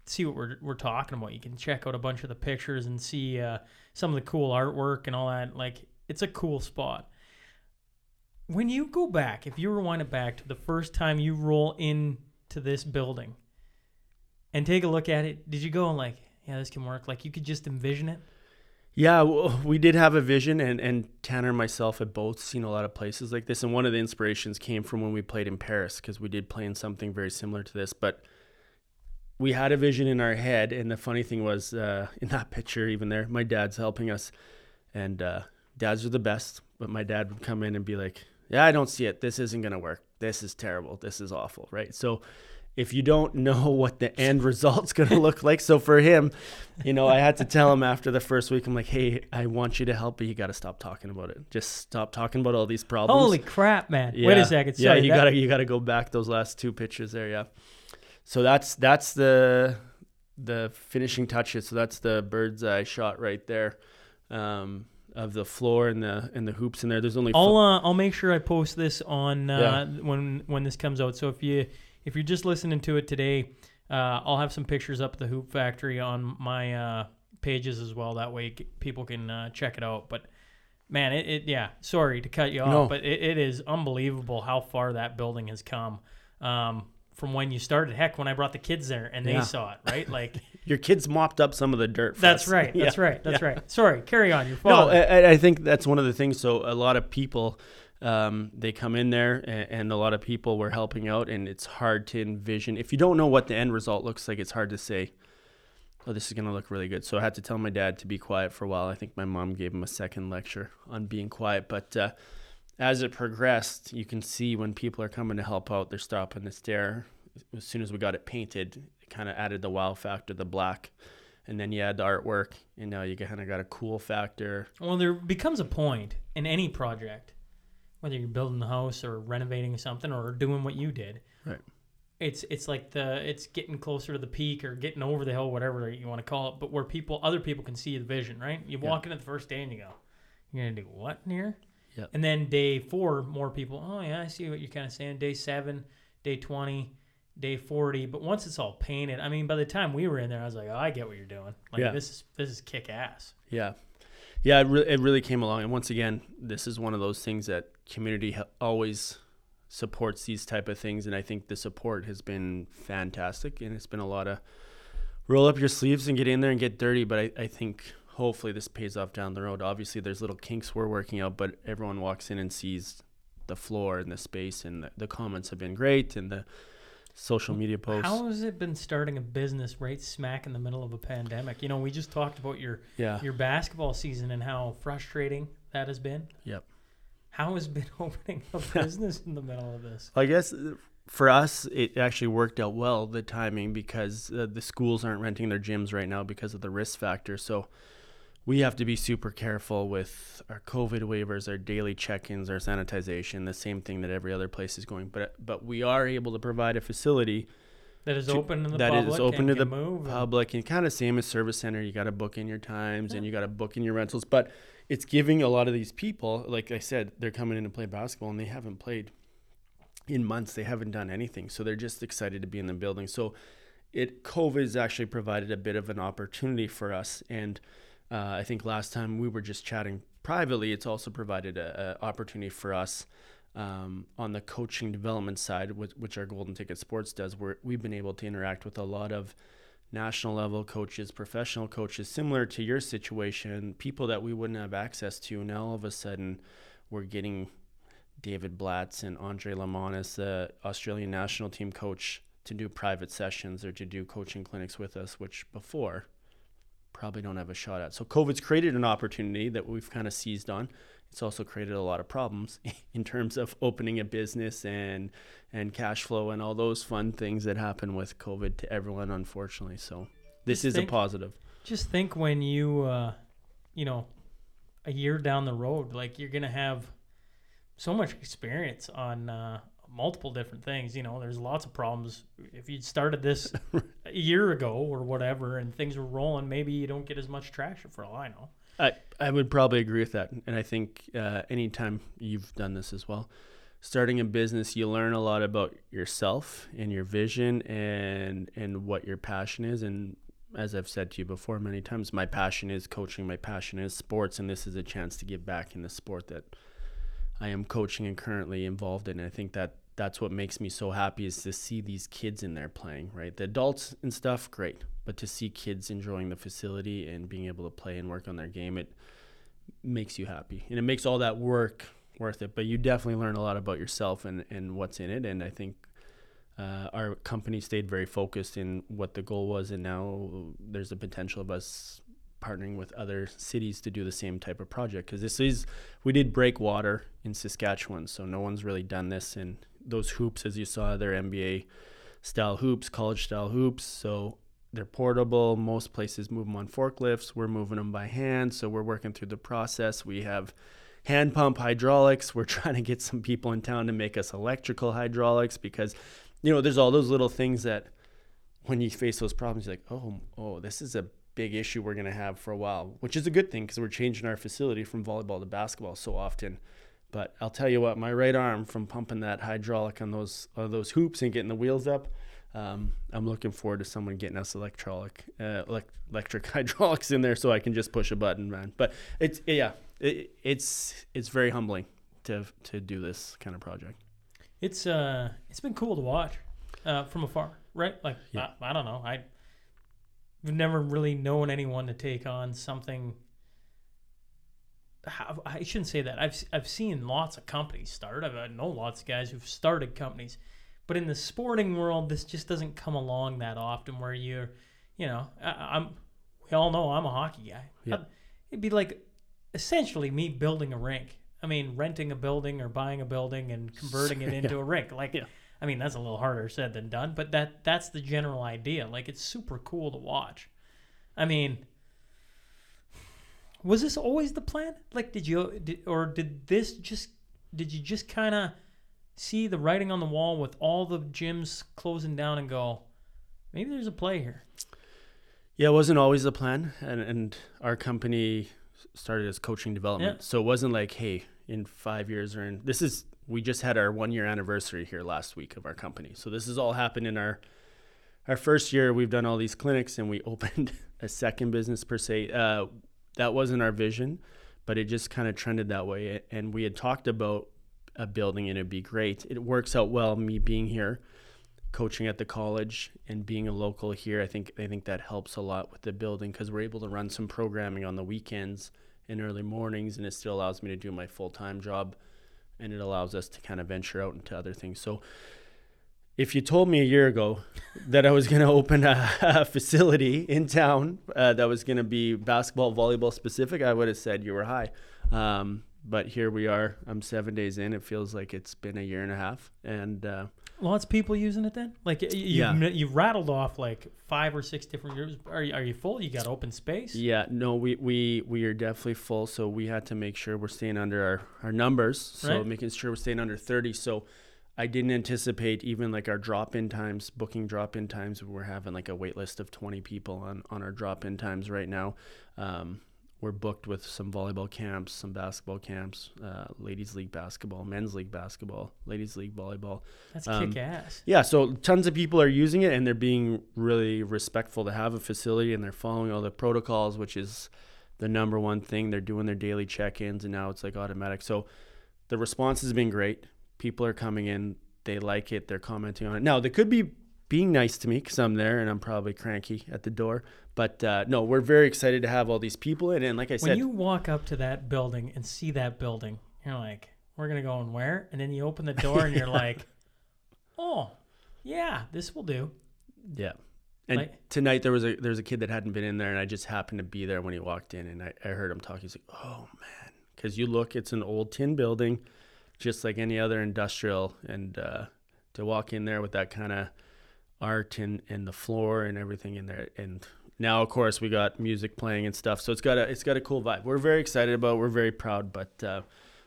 see what we're we're talking about. You can check out a bunch of the pictures and see uh, some of the cool artwork and all that. Like it's a cool spot. When you go back, if you rewind it back to the first time you roll into this building and take a look at it, did you go and like, yeah, this can work? Like you could just envision it. Yeah, we did have a vision, and, and Tanner and myself had both seen a lot of places like this. And one of the inspirations came from when we played in Paris, because we did play in something very similar to this. But we had a vision in our head. And the funny thing was, uh, in that picture, even there, my dad's helping us. And uh, dads are the best. But my dad would come in and be like, Yeah, I don't see it. This isn't going to work. This is terrible. This is awful. Right. So, if you don't know what the end result's going to look like. So for him, you know, I had to tell him after the first week, I'm like, hey, I want you to help, but you got to stop talking about it. Just stop talking about all these problems. Holy crap, man! Yeah. Wait a second. yeah, you that- gotta you gotta go back those last two pictures there. Yeah. So that's that's the the finishing touches. So that's the bird's eye shot right there. Um, of the floor and the and the hoops in there. There's only I'll uh, I'll make sure I post this on uh, when when this comes out. So if you if you're just listening to it today, uh, I'll have some pictures up at the Hoop Factory on my uh, pages as well. That way people can uh, check it out. But man, it, it yeah. Sorry to cut you off, No. but it, it is unbelievable how far that building has come. Um, from when you started, heck, when I brought the kids there and they Yeah. saw it, right? Like your kids mopped up some of the dirt. For that's us. right, that's Yeah, right, that's yeah. right. Sorry, carry on. Your No, father. I, I think that's one of the things. So a lot of people, um, they come in there, and, and a lot of people were helping out, and it's hard to envision. If you don't know what the end result looks like, it's hard to say. Oh, this is gonna look really good. So I had to tell my dad to be quiet for a while. I think my mom gave him a second lecture on being quiet. But uh, as it progressed, you can see when people are coming to help out, they're stopping to stare. As soon as we got it painted, it kind of added the wow factor, the black, and then you add the artwork, and now you kind of got a cool factor. Well, there becomes a point in any project, whether you're building a house or renovating something or doing what you did. Right. It's it's like the it's getting closer to the peak or getting over the hill, whatever you want to call it. But where people, other people can see the vision, right? You Yeah. walk in at the first day and you go, "You're gonna do what in here?" Yep. And then day four, more people. Oh yeah, I see what you're kind of saying. Day seven, day twenty, day forty. But once it's all painted, I mean, by the time we were in there, I was like, "Oh, I get what you're doing. Like Yeah. this is this is kick ass." Yeah. Yeah, it, re- it really came along. And once again, this is one of those things that community ha- always supports these type of things. And I think the support has been fantastic. And it's been a lot of roll up your sleeves and get in there and get dirty. But I, I think hopefully this pays off down the road. Obviously, there's little kinks we're working out, but everyone walks in and sees the floor and the space. And the, the comments have been great. And the social media posts. How has it been starting a business right smack in the middle of a pandemic? You know, we just talked about your yeah. your basketball season and how frustrating that has been. Yep. How has been opening a business in the middle of this? I guess uh, for us, it actually worked out well the timing because uh, the schools aren't renting their gyms right now because of the risk factor. So we have to be super careful with our COVID waivers, our daily check-ins, our sanitization, the same thing that every other place is going. But but we are able to provide a facility That is to- open to the that public. is open and to the move public and kind of same as service center. You got to book in your times and you got to book in your rentals. But it's giving a lot of these people, like I said, they're coming in to play basketball and they haven't played in months. They haven't done anything, so they're just excited to be in the building. So it COVID has actually provided a bit of an opportunity for us, and uh, I think last time we were just chatting privately. It's also provided a, a opportunity for us. Um, on the coaching development side, which, which our Golden Ticket Sports does, where we've been able to interact with a lot of national level coaches, professional coaches, similar to your situation, people that we wouldn't have access to. Now all of a sudden, we're getting David Blatt and Andrej Lemanis, the Australian national team coach, to do private sessions or to do coaching clinics with us, which before probably don't have a shot at. So COVID's created an opportunity that we've kind of seized on. It's also created a lot of problems in terms of opening a business and and cash flow and all those fun things that happen with COVID to everyone, unfortunately. So this Just is think- a positive. Just think when you, uh, you know, a year down the road, like you're gonna have so much experience on uh, multiple different things. You know, there's lots of problems. If you'd started this a year ago or whatever, and things were rolling, maybe you don't get as much traction for all I know. I, I would probably agree with that. And I think uh, anytime you've done this as well, starting a business, you learn a lot about yourself and your vision and and what your passion is. And as I've said to you before many times, my passion is coaching. My passion is sports, and this is a chance to give back in the sport that I am coaching and currently involved in. And I think that that's what makes me so happy is to see these kids in there playing. Right, the adults and stuff, great, but to see kids enjoying the facility and being able to play and work on their game, it makes you happy, and it makes all that work worth it. But you definitely learn a lot about yourself and and what's in it. And I think uh, our company stayed very focused in what the goal was, and now there's a potential of us partnering with other cities to do the same type of project because this is we did break water in Saskatchewan, so no one's really done this. And those hoops, as you saw, they're NBA style hoops, college style hoops, so they're portable. Most places move them on forklifts. We're moving them by hand, so we're working through the process. We have hand pump hydraulics. We're trying to get some people in town to make us electrical hydraulics because you know there's all those little things that when you face those problems, you're like, oh, oh, this is a big issue we're going to have for a while, which is a good thing because we're changing our facility from volleyball to basketball so often. But I'll tell you what, my right arm from pumping that hydraulic on those on those hoops and getting the wheels up, um, I'm looking forward to someone getting us electronic, uh, elect- electric hydraulics in there so I can just push a button, man. But it's yeah, it, it's it's very humbling to to do this kind of project. It's uh, it's been cool to watch uh, from afar, right? Like Yeah. I, I don't know, I I've never really known anyone to take on something. I shouldn't say that. I've I've seen lots of companies start. I've, I know lots of guys who've started companies, but in the sporting world, this just doesn't come along that often. Where you're, you know, I, I'm. We all know I'm a hockey guy. Yeah. It'd be like essentially me building a rink. I mean, renting a building or buying a building and converting it into a rink. Like, Yeah. I mean, that's a little harder said than done, but that that's the general idea. Like, it's super cool to watch. I mean, was this always the plan? Like, did you, did, or did this just, did you just kind of see the writing on the wall with all the gyms closing down and go, maybe there's a play here? Yeah, it wasn't always the plan, and and our company started as coaching development, Yeah. so it wasn't like, hey, in five years or in this is we just had our one year anniversary here last week of our company, so this has all happened in our our first year. We've done all these clinics, and we opened a second business per se. Uh, that wasn't our vision, but it just kind of trended that way, and we had talked about a building, and it'd be great. It works out well, me being here coaching at the college and being a local here, I think I think that helps a lot with the building because we're able to run some programming on the weekends and early mornings, and it still allows me to do my full time job, and it allows us to kind of venture out into other things. So, if you told me a year ago that I was going to open a, a facility in town uh, that was going to be basketball, volleyball specific, I would have said you were high. Um, but here we are. I'm seven days in. It feels like it's been a year and a half, and uh, Lots of people using it then. Like you, Yeah. you, rattled off like five or six different groups. Are you, are you full? You got open space? Yeah, no, we, we we are definitely full, so we had to make sure we're staying under our, our numbers. So Right. making sure we're staying under thirty. So I didn't anticipate even like our drop in times, booking drop in times. We're having like a wait list of twenty people on, on our drop in times right now. Um, we're booked with some volleyball camps, some basketball camps, uh, ladies league basketball, men's league basketball, ladies league volleyball. That's Um, kick ass. Yeah, so tons of people are using it and they're being really respectful to have a facility and they're following all the protocols, which is the number one thing. They're doing their daily check ins and now it's like automatic. So the response has been great. People are coming in, they like it, they're commenting on it. Now, they could be being nice to me because I'm there and I'm probably cranky at the door. But uh, no, we're very excited to have all these people in. And like I When said, when you walk up to that building and see that building, you're like, "We're gonna go and where?" And then you open the door and you're like, "Oh, yeah, this will do." Yeah. And Like- tonight there was a there was a kid that hadn't been in there, and I just happened to be there when he walked in, and I, I heard him talking. He's like, "Oh man," because you look, it's an old tin building, just like any other industrial, and uh, to walk in there with that kind of art and and the floor and everything in there, and now of course we got music playing and stuff, so it's got a it's got a cool vibe. We're very excited about. it. We're very proud, but uh,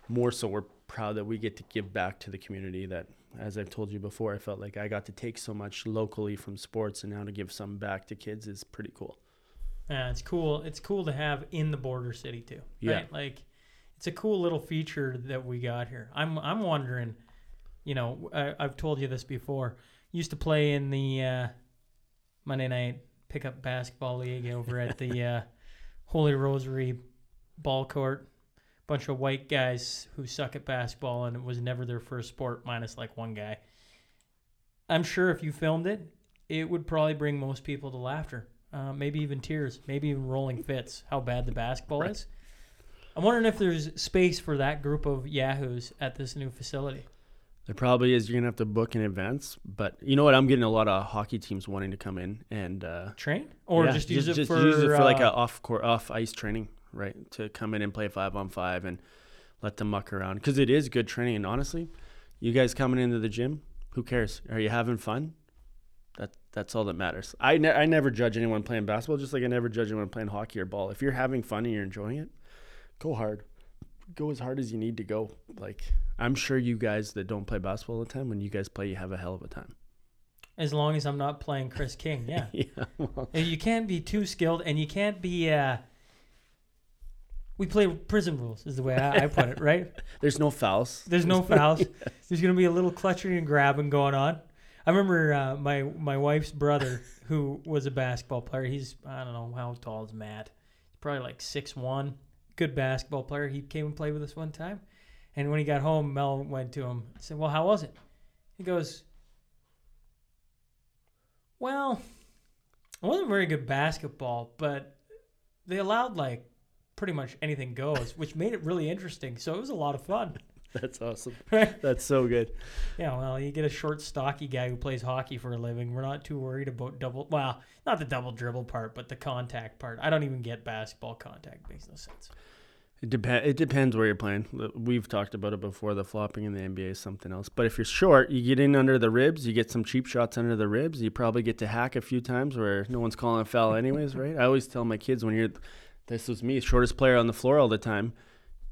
more so we're proud that we get to give back to the community that as I've told you before, I felt like I got to take so much locally from sports, and now to give some back to kids is pretty cool. Yeah, it's cool. It's cool to have in the border city too. Yeah. Right? Like it's a cool little feature that we got here. I'm I'm wondering, you know, I, I've told you this before. Used to play in the uh, Monday night pickup basketball league over at the uh, Holy Rosary ball court. Bunch of white guys who suck at basketball, and it was never their first sport, minus like one guy. I'm sure if you filmed it, it would probably bring most people to laughter, uh, maybe even tears, maybe even rolling fits. How bad the basketball Right. is. I'm wondering if there's space for that group of yahoos at this new facility. There probably is. You're gonna have to book in advance, but you know what? I'm getting a lot of hockey teams wanting to come in and uh, Train or yeah, just use it just for use it for like uh, a off court, off ice training, right? To come in and play five on five and let them muck around because it is good training. And honestly, you guys coming into the gym, who cares? Are you having fun? That that's all that matters. I ne- I never judge anyone playing basketball, just like I never judge anyone playing hockey or ball. If you're having fun and you're enjoying it, go hard. Go as hard as you need to go. Like I'm sure you guys that don't play basketball all the time, when you guys play, you have a hell of a time. as long as I'm not playing Chris King. Yeah. yeah. Well, And you can't be too skilled, and you can't be. Uh, we play prison rules, is the way I, I put it, right? there's no fouls. There's no fouls. There's gonna be a little clutching and grabbing going on. I remember uh, my my wife's brother, who was a basketball player. He's I don't know how tall is Matt. He's probably like six one. Good basketball player. He came and played with us one time, and when he got home, Mel went to him and said, "Well, how was it?" He goes, "Well, it wasn't very good basketball, but they allowed like pretty much anything goes, which made it really interesting. So it was a lot of fun." That's awesome. Right? That's so good. Yeah, well, you get a short, stocky guy who plays hockey for a living. We're not too worried about double. Well, not the double dribble part, but the contact part. I don't even get basketball contact. Makes no sense. It depend. It depends where you're playing. We've talked about it before. The flopping in the NBA is something else. But if you're short, you get in under the ribs. You get some cheap shots under the ribs. You probably get to hack a few times where no one's calling a foul anyways, right? I always tell my kids when you're, this was me, shortest player on the floor all the time.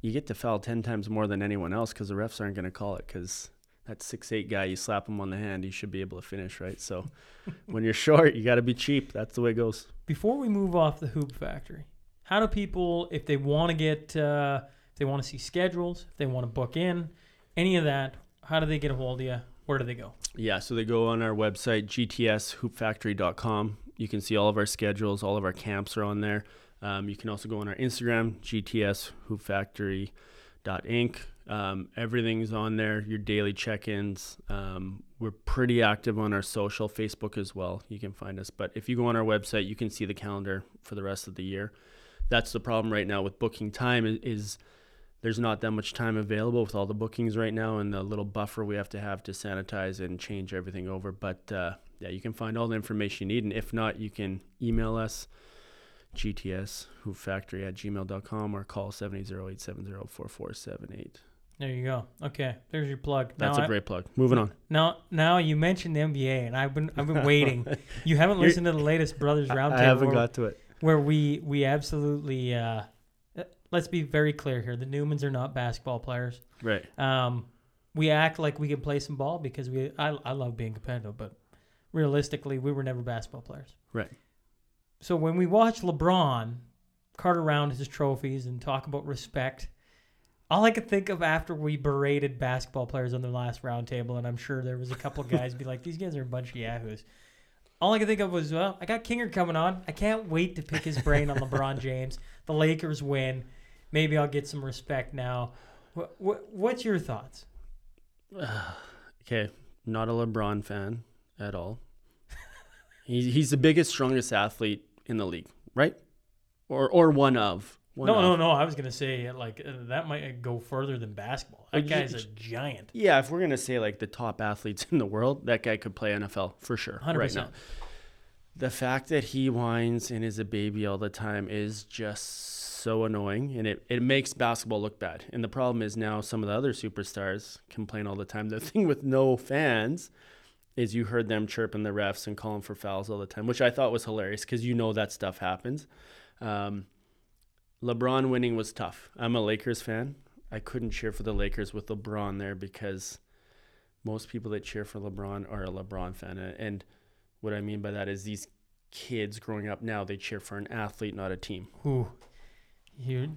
You get to foul ten times more than anyone else because the refs aren't going to call it because that six eight guy, you slap him on the hand, he should be able to finish, right? So when you're short, you got to be cheap. That's the way it goes. Before we move off the hoop factory, how do people, if they want to get, uh, if they want to see schedules, if they want to book in, any of that, how do they get a hold of you? Where do they go? Yeah, so they go on our website, gtshoopfactory.com. You can see all of our schedules, all of our camps are on there. Um, you can also go on our Instagram, gtshoopfactory.inc. Um, everything's on there, your daily check ins. Um, we're pretty active on our social, Facebook as well. You can find us. But if you go on our website, you can see the calendar for the rest of the year. That's the problem right now with booking time is, is there's not that much time available with all the bookings right now and the little buffer we have to have to sanitize and change everything over. But uh, yeah, you can find all the information you need. And if not, you can email us, gtshoopfactory at gmail.com or call 780-870-4478. There you go. Okay, there's your plug. That's now a I- great plug. Moving on. Now, now you mentioned the NBA, and I've been I've been waiting. you haven't listened to the latest Brothers Roundtable. I haven't where- got to it. where we we absolutely uh, uh, let's be very clear here. The Newmans are not basketball players. Right. Um, we act like we can play some ball because we I, I love being competitive, but realistically, we were never basketball players. Right. So when we watch LeBron cart around his trophies and talk about respect, all I could think of after we berated basketball players on the last roundtable, and I'm sure there was a couple guys be like, "These guys are a bunch of yahoos." All I could think of was, "Well, I got Kinger coming on. I can't wait to pick his brain on LeBron James. The Lakers win. Maybe I'll get some respect now." What, what what's your thoughts? Okay, not a LeBron fan at all. he's he's the biggest, strongest athlete in the league, right? Or or one of. One no, of. no, no. I was gonna say like uh, that might go further than basketball. That Uh, guy's a giant. Yeah, if we're gonna say like the top athletes in the world, that guy could play NFL for sure. Hundred right now. The fact that he whines and is a baby all the time is just so annoying, and it, it makes basketball look bad. And the problem is now some of the other superstars complain all the time. The thing with no fans is you heard them chirping the refs and calling for fouls all the time, which I thought was hilarious because you know that stuff happens. Um, LeBron winning was tough. I'm a Lakers fan. I couldn't cheer for the Lakers with LeBron there because most people that cheer for LeBron are a LeBron fan. And what I mean by that is these kids growing up now, they cheer for an athlete, not a team. Ooh, you.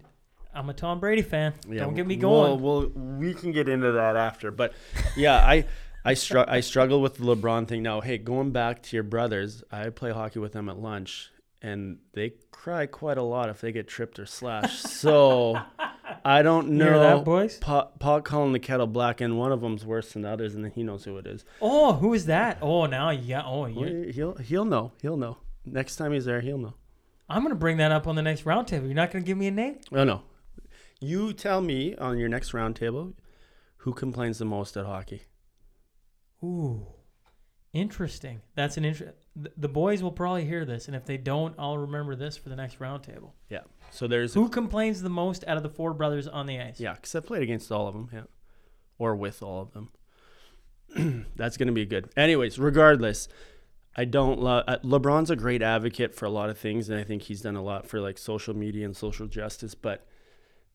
I'm a Tom Brady fan. Yeah, Don't get me well- going. Well, we can get into that after, but yeah, I I str- I struggle with the LeBron thing now. Hey, going back to your brothers, I play hockey with them at lunch, and they cry quite a lot if they get tripped or slashed. So I don't You know. hear that, boys? Pot, pot calling the kettle black, and one of them's worse than the others, and then he knows who it is. Oh, who is that? Oh, now yeah. Oh, He'll he'll know. He'll know. Next time he's there, he'll know. I'm gonna bring that up on the next roundtable. You're not gonna give me a name? Oh no. You tell me on your next roundtable who complains the most at hockey. Ooh, interesting. That's an interest. The boys will probably hear this, and if they don't, I'll remember this for the next roundtable. Yeah. So there's Who complains the most out of the four brothers on the ice? yeah, because I've played against all of them, yeah, or with all of them. That's gonna be good. Anyways, regardless, I don't love uh, LeBron's a great advocate for a lot of things, and I think he's done a lot for like social media and social justice. But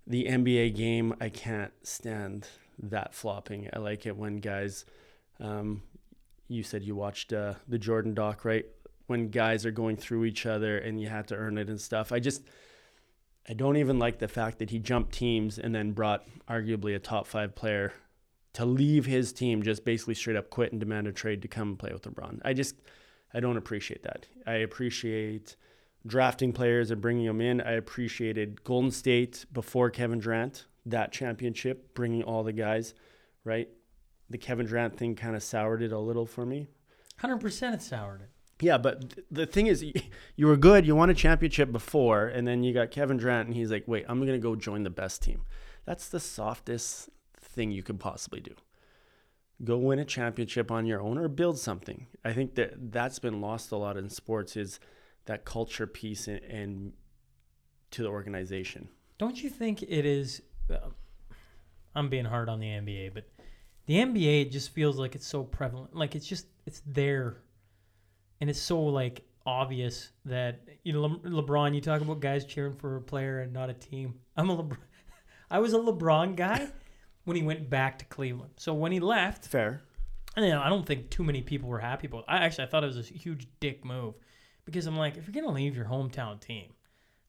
the NBA game, I can't stand that flopping. I like it when guys, um, you said you watched uh, the Jordan doc, right? When guys are going through each other and you had to earn it and stuff. I just, I don't even like the fact that he jumped teams and then brought arguably a top five player to leave his team, just basically straight up quit and demand a trade to come play with LeBron. I just, I don't appreciate that. I appreciate drafting players and bringing them in. I appreciated Golden State before Kevin Durant, that championship, bringing all the guys, right? The Kevin Durant thing kind of soured it a little for me. 100% it soured it. Yeah, but th- the thing is, you were good. You won a championship before, and then you got Kevin Durant, and he's like, wait, I'm going to go join the best team. That's the softest thing you could possibly do. Go win a championship on your own or build something. I think that that's been lost a lot in sports is that culture piece and, and to the organization. Don't you think it is? Uh, I'm being hard on the NBA, but the NBA it just feels like it's so prevalent. Like it's just it's there, and it's so like obvious that you know Le- LeBron. You talk about guys cheering for a player and not a team. I'm a LeBron. I was a LeBron guy when he went back to Cleveland. So when he left, Fair. and you know, I don't think too many people were happy about. It. I actually I thought it was a huge dick move because I'm like, if you're gonna leave your hometown team,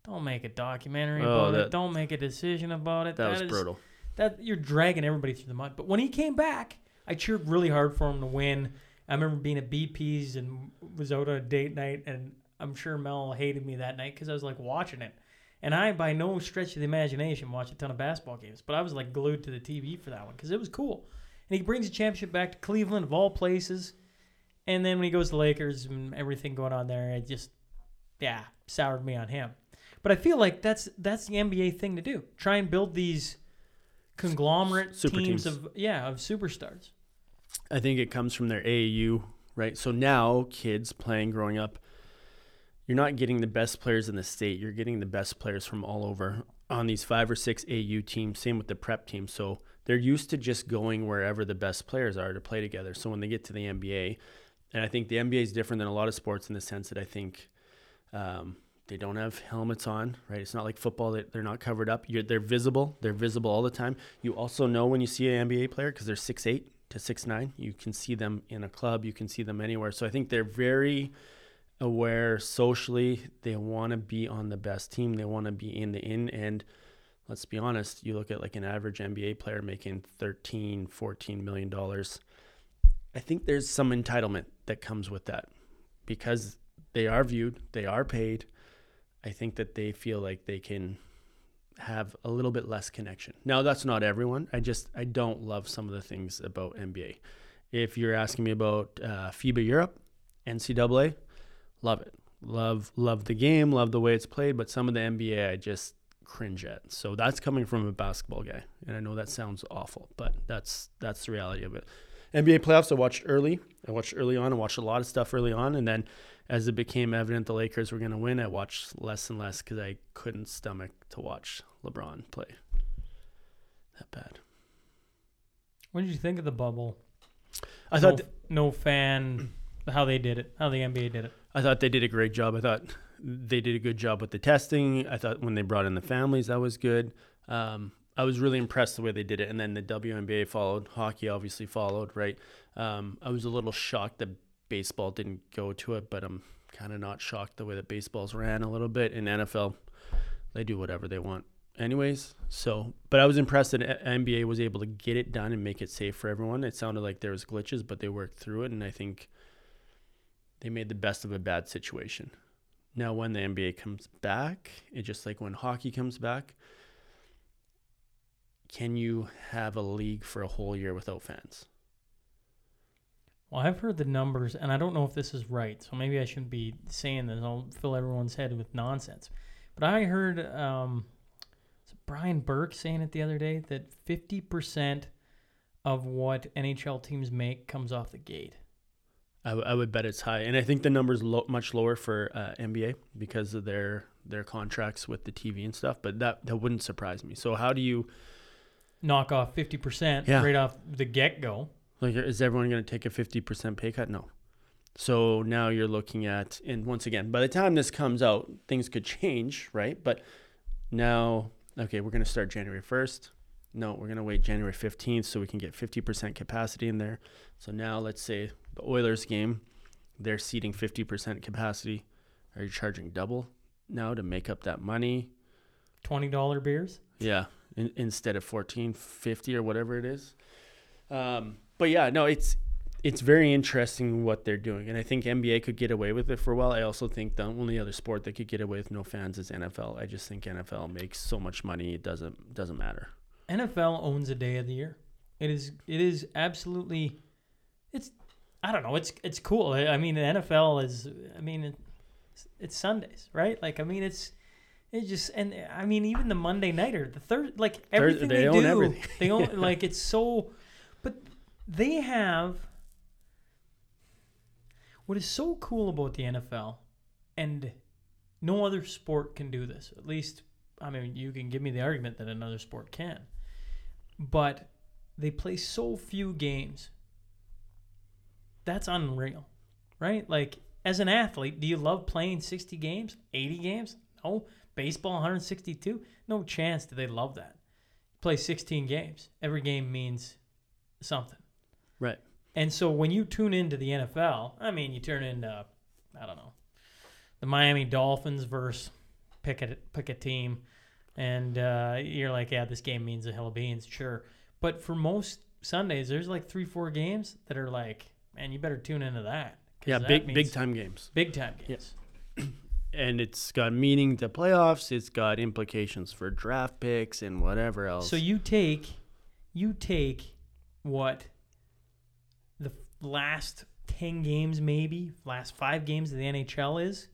don't make a documentary Oh, about that- it. Don't make a decision about it. That, was is- brutal. That you're dragging everybody through the mud. But when he came back, I cheered really hard for him to win. I remember being at BP's and was out on a date night, and I'm sure Mel hated me that night because I was like watching it. And I, by no stretch of the imagination, watched a ton of basketball games, but I was like glued to the TV for that one because it was cool. And he brings the championship back to Cleveland, of all places. And then when he goes to Lakers and everything going on there, it just, yeah, soured me on him. But I feel like that's that's the NBA thing to do. Try and build these conglomerate Super teams, teams. of yeah of superstars. I think it comes from their AAU, right? So now kids playing growing up, you're not getting the best players in the state. You're getting the best players from all over on these five or six AU teams. Same with the prep team. So they're used to just going wherever the best players are to play together. So when they get to the NBA, and I think the NBA is different than a lot of sports in the sense that I think um, they don't have helmets on, right? It's not like football that they're not covered up. You're, they're visible. They're visible all the time. You also know when you see an NBA player because they're six eight to six nine. You can see them in a club. You can see them anywhere. So I think they're very aware socially. They want to be on the best team. They want to be in the in. And let's be honest, you look at like an average NBA player making 13, 14 million dollars. I think there's some entitlement that comes with that because they are viewed, they are paid. I think that they feel like they can have a little bit less connection. Now that's not everyone. I just I don't love some of the things about NBA. If you're asking me about uh, FIBA Europe, NCAA, love it. Love love the game, love the way it's played, but some of the NBA I just cringe at. So that's coming from a basketball guy. And I know that sounds awful, but that's that's the reality of it. NBA playoffs I watched early. I watched early on. I watched a lot of stuff early on and then as it became evident the Lakers were going to win, I watched less and less cuz I couldn't stomach to watch LeBron play. That bad. What did you think of the bubble? I no, thought no fan how they did it, how the NBA did it. I thought they did a great job. I thought they did a good job with the testing. I thought when they brought in the families, that was good. Um, I was really impressed the way they did it. And then the WNBA followed. Hockey obviously followed, right? Um, I was a little shocked that baseball didn't go to it, but I'm kind of not shocked the way that baseball's ran a little bit. In NFL, they do whatever they want, anyways. So, but I was impressed that NBA was able to get it done and make it safe for everyone. It sounded like there was glitches, but they worked through it, and I think they made the best of a bad situation. Now, when the NBA comes back, it's just like when hockey comes back. Can you have a league for a whole year without fans? Well, I've heard the numbers, and I don't know if this is right, so maybe I shouldn't be saying this. I'll fill everyone's head with nonsense. But I heard um, Brian Burke saying it the other day that 50% of what NHL teams make comes off the gate. I, w- I would bet it's high, and I think the number's lo- much lower for uh, NBA because of their their contracts with the TV and stuff. But that that wouldn't surprise me. So how do you Knock off 50% Yeah. right off the get go. Like? Is everyone going to take a fifty percent pay cut? No. So now you're looking at, and once again, by the time this comes out, things could change, right? But now, okay, we're going to start January first. no, we're going to wait January 15th so we can get 50% capacity in there. So now let's say the Oilers game, they're seating 50% capacity. Are you charging double now to make up that money? Twenty dollar beers. Yeah, in, instead of 14.50 or whatever it is. Um, but yeah, no, it's it's very interesting what they're doing, and I think NBA could get away with it for a while. I also think the only other sport that could get away with no fans is NFL. I just think NFL makes so much money it doesn't doesn't matter. NFL owns a day of the year. It is it is absolutely it's I don't know, it's it's cool. I I mean the NFL is I mean it's, it's Sundays, right? Like I mean it's it just and I mean even the Monday nighter, the third like everything they they, own do, everything. they own like it's so they have what is so cool about the NFL and no other sport can do this. At least I mean you can give me the argument that another sport can but they play so few games. That's unreal, right? Like, as an athlete, do you love playing 60 games, 80 games? No. Baseball, 162? No chance do they love that. Play 16 games. Every game means something. Right. And so when you tune into the NFL, I mean, you turn into, I don't know, the Miami Dolphins versus pick a, pick a team, and uh, you're like, yeah, this game means a hill of beans, sure. But for most Sundays, there's like three, four games that are like, man, you better tune into that. Yeah, that big big time games. Big time games. Yes. And it's got meaning to playoffs. It's got implications for draft picks and whatever else. So you take, you take what last ten games, maybe last five games of the NHL is,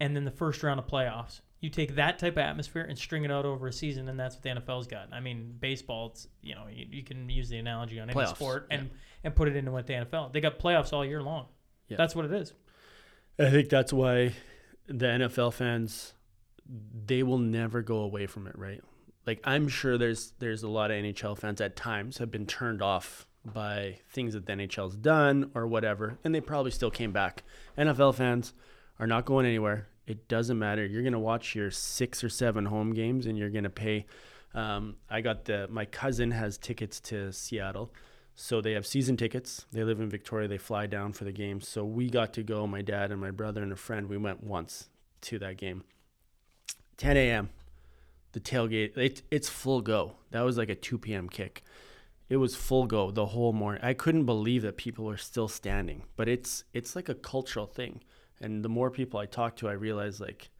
and then the first round of playoffs. You take that type of atmosphere and string it out over a season, and that's what the NFL's got. I mean, baseball, it's you know you, you can use the analogy on any Playoffs, sport and yeah. and put it into what the NFL. They got playoffs all year long. Yeah. That's what it is. I think that's why the NFL fans they will never go away from it, right? Like I'm sure there's there's a lot of NHL fans at times have been turned off by things that the NHL's done or whatever, and they probably still came back. NFL fans are not going anywhere. It doesn't matter. You're gonna watch your six or seven home games, and you're gonna pay. Um, I got the my cousin has tickets to Seattle, so they have season tickets. They live in Victoria. They fly down for the game. So we got to go. My dad and my brother and a friend. We went once to that game. 10 a.m. The tailgate. It, it's full go. That was like a 2 p.m. kick. It was full go the whole morning. I couldn't believe that people were still standing. But it's it's like a cultural thing. And the more people I talk to, I realize like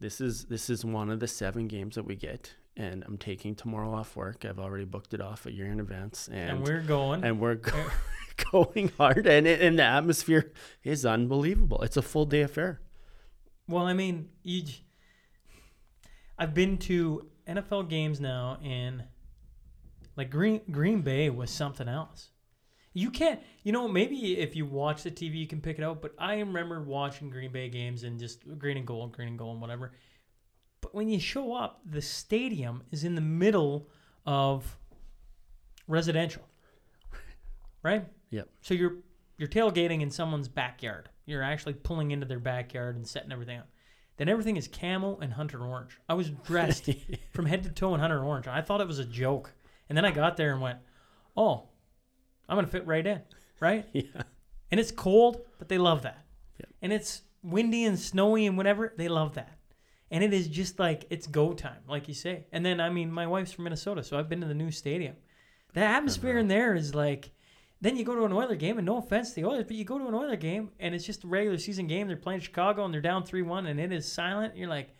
this is this is one of the seven games that we get. And I'm taking tomorrow off work. I've already booked it off a year in advance. And, And, we're going. and we're go- going hard and, it, and the atmosphere is unbelievable it's a full day affair Well, I mean, you. I've been to NFL games now, and like Green Green Bay was something else. You can't, you know, maybe if you watch the TV, you can pick it out. But I remember watching Green Bay games and just green and gold, green and gold, and whatever. But when you show up, the stadium is in the middle of residential, right? Yep. So you're you're tailgating in someone's backyard. You're actually pulling into their backyard and setting everything up. Then everything is camel and hunter orange. I was dressed from head to toe in hunter orange. I thought it was a joke. And then I got there and went, "Oh, I'm going to fit right in." Right? yeah And it's cold, but they love that. Yep. And it's windy and snowy and whatever, they love that. And it is just like it's go time, like you say. And then I mean, my wife's from Minnesota, so I've been to the new stadium. The atmosphere uh-huh. in there is like then you go to an Oiler game, and no offense to the Oilers, but you go to an Oiler game, and it's just a regular season game. They're playing Chicago, and they're down three one, and it is silent. You're like,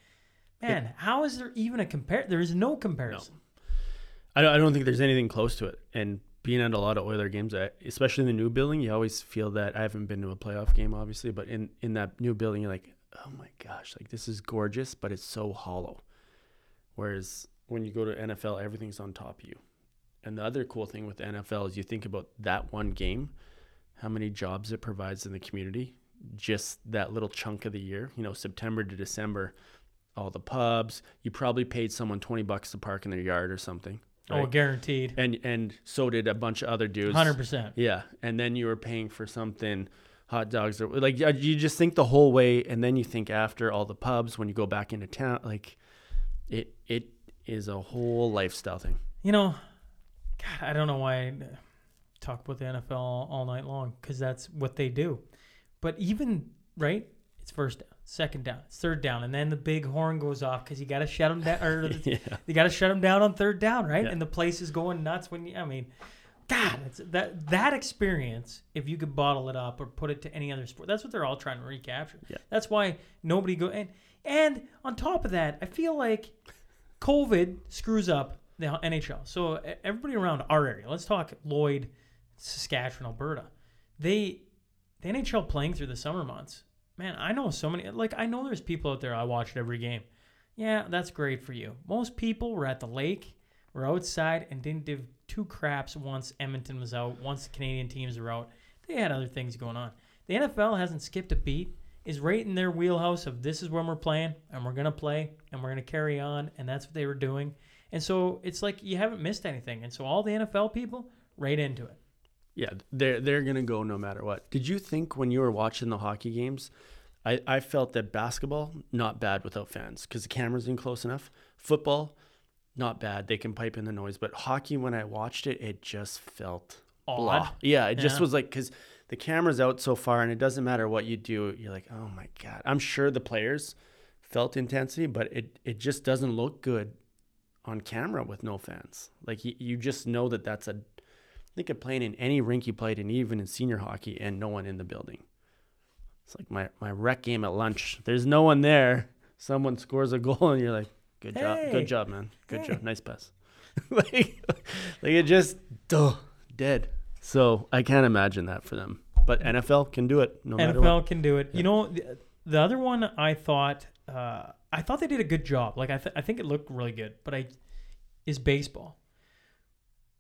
man, how is there even a compare? There is no comparison. I don't, think there's anything close to it. And being at a lot of Oiler games especially in the new building you always feel that I haven't been to a playoff game obviously but in in that new building you're like oh my gosh like this is gorgeous but it's so hollow. Whereas when you go to NFL everything's on top of you. And the other cool thing with NFL is you think about that one game how many jobs it provides in the community just that little chunk of the year you know September to December all the pubs you probably paid someone 20 bucks to park in their yard or something Oh, guaranteed, and and so did a bunch of other dudes. hundred percent. Yeah, and then you were paying for something, hot dogs or like you just think the whole way, and then you think after all the pubs when you go back into town, like it it is a whole lifestyle thing. you know, God, I don't know why I talk about the NFL all, all night long because that's what they do. But even right, it's first down, second down, it's third down, and then the big horn goes off because you got to shut them down, or Yeah. you got to shut them down on third down, right? Yeah. And the place is going nuts when you. I mean, God, it's, that that experience, if you could bottle it up or put it to any other sport, that's what they're all trying to recapture. Yeah. That's why nobody go and and on top of that, I feel like COVID screws up the NHL. So everybody around our area, let's talk Lloyd, Saskatchewan, Alberta. They the NHL playing through the summer months. Man, I know so many like I know there's people out there I watched every game. Yeah, that's great for you. Most people were at the lake, were outside and didn't give two craps once Edmonton was out, once the Canadian teams were out. They had other things going on. The NFL hasn't skipped a beat. Is right in their wheelhouse of this is when we're playing and we're gonna play and we're gonna carry on and that's what they were doing. And so it's like you haven't missed anything. And so all the NFL people right into it. Yeah, they're they're gonna go no matter what. Did you think when you were watching the hockey games, I, I felt that basketball not bad without fans because the cameras in close enough. Football, not bad. They can pipe in the noise. But hockey, when I watched it, it just felt blah. Yeah, it just was like because the camera's out so far, and it doesn't matter what you do. You're like, oh my god. I'm sure the players felt intensity, but it it just doesn't look good on camera with no fans. Like you, you just know that that's a think of playing in any rink you played in, even in senior hockey, and no one in the building. It's like my, my rec game at lunch. There's no one there. Someone scores a goal, and you're like, "Good job, Hey. good job, man, good Hey. job, nice pass." like, like it just duh, dead. So I can't imagine that for them. But NFL can do it no matter NFL can do it. You know, the, the other one I thought uh, I thought they did a good job. Like I, th- I think it looked really good. But I is baseball.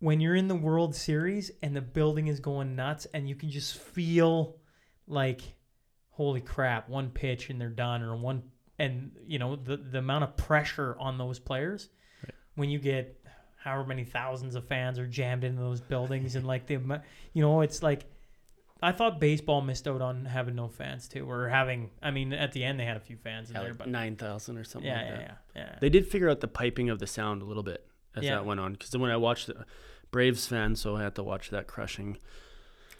When you're in the World Series and the building is going nuts, and you can just feel like, holy crap, one pitch and they're done, or one, and you know the the amount of pressure on those players when you get however many thousands of fans are jammed into those buildings, and like the, you know, it's like I thought baseball missed out on having no fans too, or having. I mean, at the end they had a few fans in Yeah, there, like but nine thousand or something. yeah, like yeah, that. yeah, yeah. They did figure out the piping of the sound a little bit as Yeah. that went on. Because when I watched the Braves fan, so I had to watch that crushing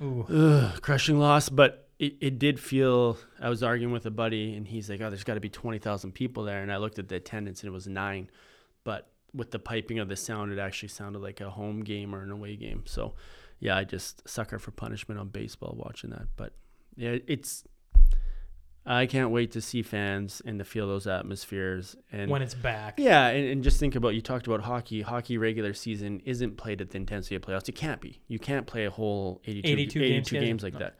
Ooh, Ugh, crushing loss, but it, it did feel. I was arguing with a buddy, and he's like, "Oh, there's got to be twenty thousand people there," and I looked at the attendance, and it was nine. But with the piping of the sound, it actually sounded like a home game or an away game. So, yeah, I just sucker for punishment on baseball watching that. But yeah, it's. I can't wait to see fans and to feel those atmospheres and when it's back. yeah, and, and just think about you talked about hockey. Hockey regular season isn't played at the intensity of playoffs. It can't be. You can't play a whole 82, 82 82 games, games, like No. that.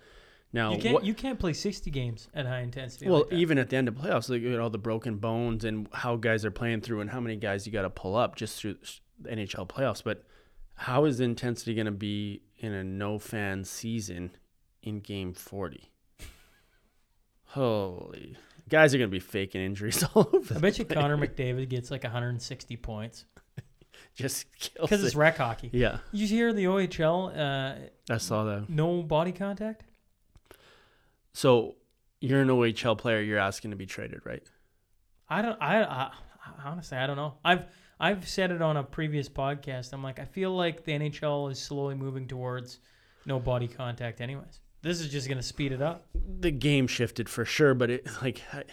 Now, You can't what- you can't play sixty games at high intensity. well, like even at the end of playoffs, look at all the broken bones and how guys are playing through, and how many guys you got to pull up just through the NHL playoffs. But how is the intensity going to be in a no fan season in Game Forty? Holy guys are going to be faking injuries all over. I bet you place. Connor McDavid gets like 160 points just kills because it's it. rec hockey. Yeah, you hear the OHL? Uh, I saw that. no body contact. So you're an OHL player. You're asking to be traded, right? I don't. I, I honestly, I don't know. I've I've said it on a previous podcast. I'm like, I feel like the NHL is slowly moving towards no body contact. Anyways, this is just gonna speed it up. The game shifted for sure, but it like I-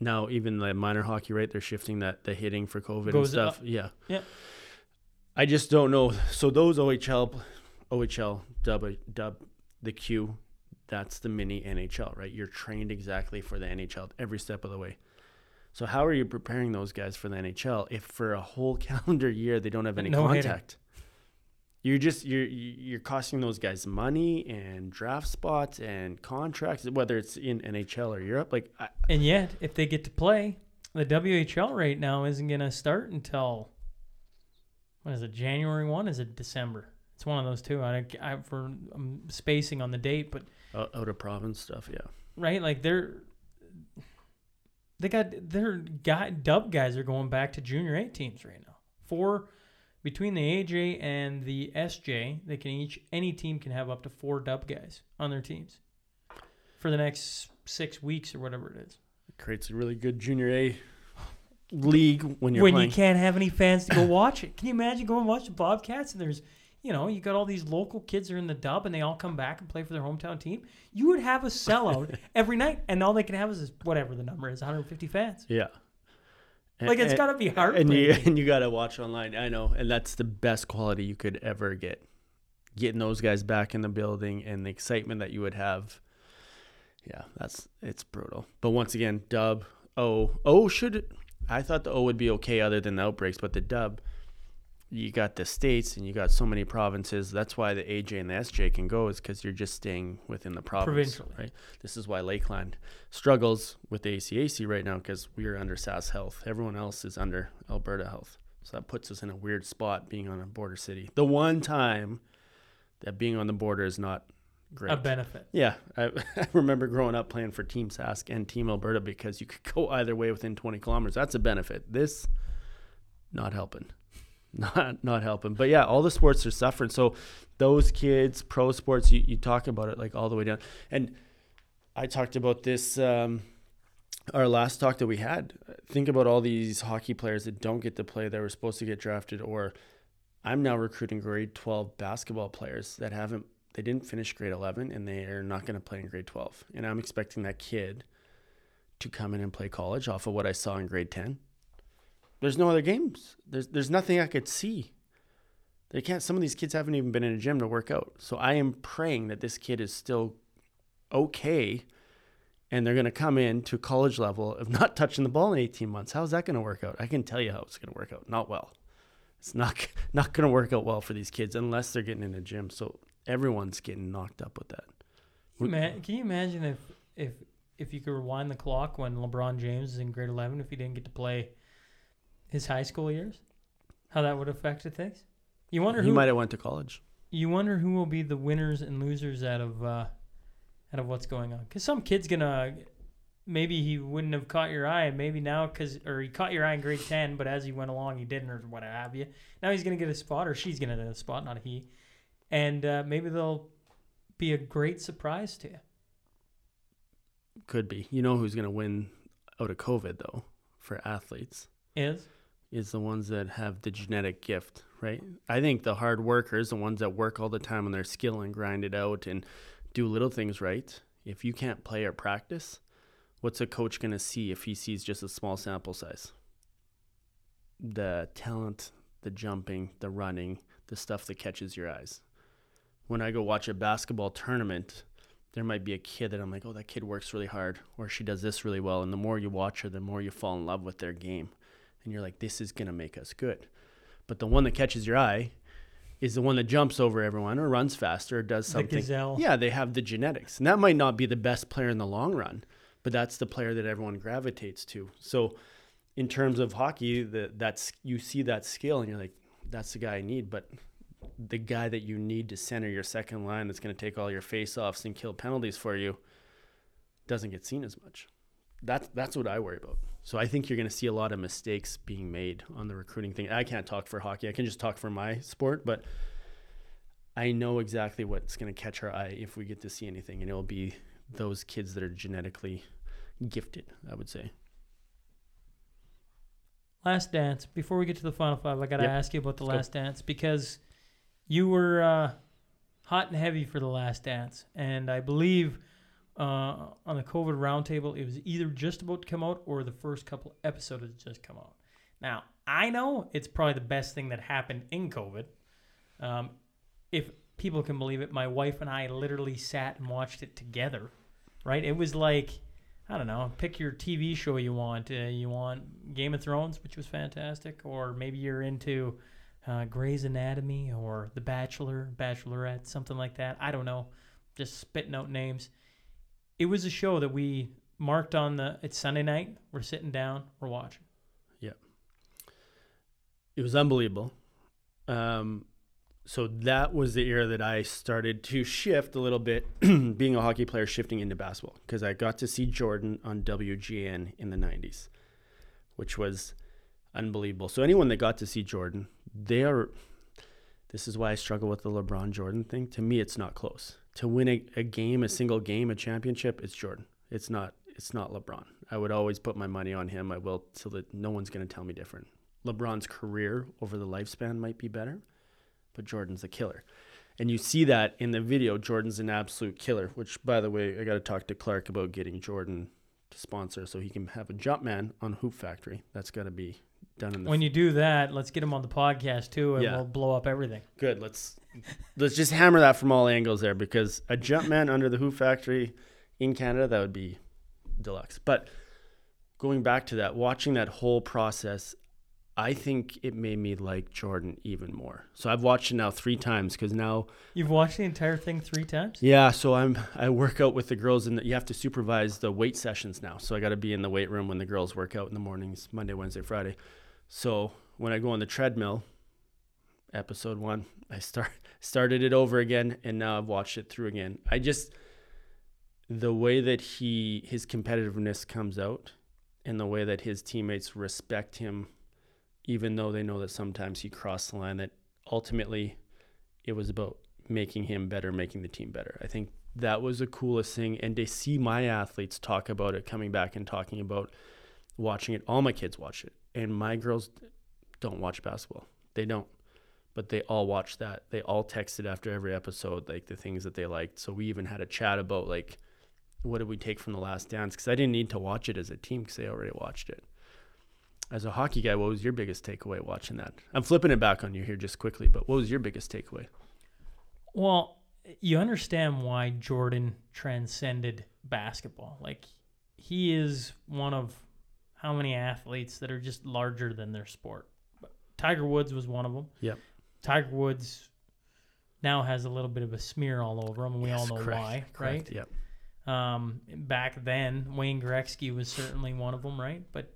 now even the minor hockey, right? They're shifting that the hitting for COVID Goes and stuff. up. Yeah. Yeah. I just don't know. So those OHL, OHL dub dub the Q. That's the mini NHL, right? You're trained exactly for the NHL every step of the way. So how are you preparing those guys for the NHL if for a whole calendar year they don't have any No hitting. You're just you're you're costing those guys money and draft spots and contracts, whether it's in NHL or Europe. Like I, And yet, if they get to play, the WHL right now isn't gonna start until what is it? January one? Is it December? It's one of those two. I, I for I'm spacing on the date, but out out of province stuff, yeah. right, like they're they got their guy dub guys are going back to junior A teams right now. Four between the AJ and the SJ, they can each any team can have up to four dub guys on their teams for the next six weeks or whatever it is. It creates a really good junior A league when you're when playing. you can't have any fans to go watch it. Can you imagine going and watch the Bobcats and there's, you know, you got all these local kids that are in the dub and they all come back and play for their hometown team. You would have a sellout every night, and all they can have is whatever the number is, 150 fans. Yeah. Like it's And- got to be hard. and you and you gotta watch online. I know, and that's the best quality you could ever get. Getting those guys back in the building and the excitement that you would have. Yeah, that's it's brutal. But once again, dub O O should I thought the O would be okay other than the outbreaks, but the dub, you got the states and you got so many provinces. That's why the AJ and the SJ can go is because you're just staying within the province, right? This is why Lakeland struggles with the ACAC right now because we are under SAS Health. Everyone else is under Alberta Health. So that puts us in a weird spot being on a border city. The one time that being on the border is not great. a benefit. Yeah, I, I remember growing up playing for Team Sask and Team Alberta because you could go either way within 20 kilometers. That's a benefit. This, not helping, not not helping. But yeah, all the sports are suffering. So those kids, pro sports, you, you talk about it like all the way down. And I talked about this. Um, our last talk that we had. Think about all these hockey players that don't get to play that were supposed to get drafted, or I'm now recruiting grade 12 basketball players that haven't they didn't finish grade 11 and they are not going to play in grade 12 and i'm expecting that kid to come in and play college off of what i saw in grade 10 there's no other games. There's there's nothing i could see. They can't some of these kids haven't even been in a gym to work out. So i am praying that this kid is still okay and they're going to come in to college level of not touching the ball in 18 months. How's that going to work out? I can tell you how it's going to work out. Not well. It's not not going to work out well for these kids unless they're getting in a gym. So everyone's getting knocked up with that. Can you imagine if if if you could rewind the clock when LeBron James is in grade 11 if he didn't get to play his high school years? How that would have affected things? You wonder He who might have went to college. you wonder who will be the winners and losers out of uh, out of what's going on. Because some kid's gonna maybe he wouldn't have caught your eye, and maybe now because or he caught your eye in grade ten, but as he went along he didn't or what have you. Now he's gonna get a spot, or she's gonna get a spot, not he, and uh, maybe they'll be a great surprise to you. Could be. You know who's going to win out of COVID though for athletes Is is the ones that have the genetic gift, right? I think the hard workers, the ones that work all the time on their skill and grind it out and do little things right. If you can't play or practice, what's a coach going to see if he sees just a small sample size? The talent, the jumping, the running, the stuff that catches your eyes. When I go watch a basketball tournament, there might be a kid that I'm like, oh, that kid works really hard, or she does this really well. And the more you watch her, the more you fall in love with their game. And you're like, this is going to make us good. But the one that catches your eye is the one that jumps over everyone or runs faster or does something. The gazelle. Yeah, they have the genetics. And that might not be the best player in the long run, but that's the player that everyone gravitates to. So, in terms of hockey, the, that's you see that skill and you're like, that's the guy I need. But the guy that you need to center your second line that's going to take all your face-offs and kill penalties for you doesn't get seen as much. That's that's what I worry about. So I think you're going to see a lot of mistakes being made on the recruiting thing. I can't talk for hockey. I can just talk for my sport, but I know exactly what's going to catch our eye if we get to see anything, and it will be those kids that are genetically gifted. I would say. Last Dance. Before we get to the final five, I got to Yep. ask you about the Let's go. Last Dance because you were uh, hot and heavy for the Last Dance, and I believe uh, on the COVID roundtable it was either just about to come out or the first couple episodes had just come out. Now I know it's probably the best thing that happened in COVID. Um, if people can believe it, my wife and I literally sat and watched it together. Right? It was like I don't know. Pick your TV show you want. Uh, you want Game of Thrones, which was fantastic, or maybe you're into uh, Grey's Anatomy or The Bachelor, Bachelorette, something like that. I don't know. Just spitting out names. It was a show that we marked on the. It's Sunday night. We're sitting down. We're watching. Yeah. It was unbelievable. Um, so that was the era that I started to shift a little bit, being a hockey player, shifting into basketball because I got to see Jordan on WGN in the '90s, which was unbelievable. So anyone that got to see Jordan, they are. This is why I struggle with the LeBron Jordan thing. To me, it's not close. To win a, a game, a single game, a championship, it's Jordan. It's not. it's not LeBron. I would always put my money on him. I will till that no one's going to tell me different. LeBron's career over the lifespan might be better, but Jordan's a killer. And you see that in the video. Jordan's an absolute killer, which, by the way, I got to talk to Clark about getting Jordan to sponsor so he can have a Jumpman on Hoop Factory. That's got to be done in the When you do that, let's get him on the podcast too, and Yeah. we'll blow up everything. Good. Let's let's just hammer that from all angles there because a Jumpman under the Hoop Factory in Canada that would be deluxe. But going back to that, watching that whole process, I think it made me like Jordan even more. So I've watched it now three times because now, You've watched the entire thing three times. yeah. So I'm I work out with the girls and you have to supervise the weight sessions now. So I got to be in the weight room when the girls work out in the mornings, Monday, Wednesday, Friday. So when I go on the treadmill, episode one, I start started it over again, and now I've watched it through again. I just the way that he his competitiveness comes out, and the way that his teammates respect him, even though they know that sometimes he crossed the line. That ultimately, it was about making him better, making the team better. I think that was the coolest thing, and to see my athletes talk about it, coming back and talking about watching it. All my kids watch it, and my girls don't watch basketball. They don't but they all watched that. They all texted after every episode, like the things that they liked. So we even had a chat about like, what did we take from the last dance? Because I didn't need to watch it as a team because they already watched it. As a hockey guy, what was your biggest takeaway watching that? I'm flipping it back on you here just quickly, but what was your biggest takeaway? Well, you understand why Jordan transcended basketball. Like he is one of how many athletes that are just larger than their sport. Tiger Woods was one of them. Yep. Tiger Woods now has a little bit of a smear all over him, and we all know correct, why, correct, right? Yep. Um, back then, Wayne Gretzky was certainly one of them, right? But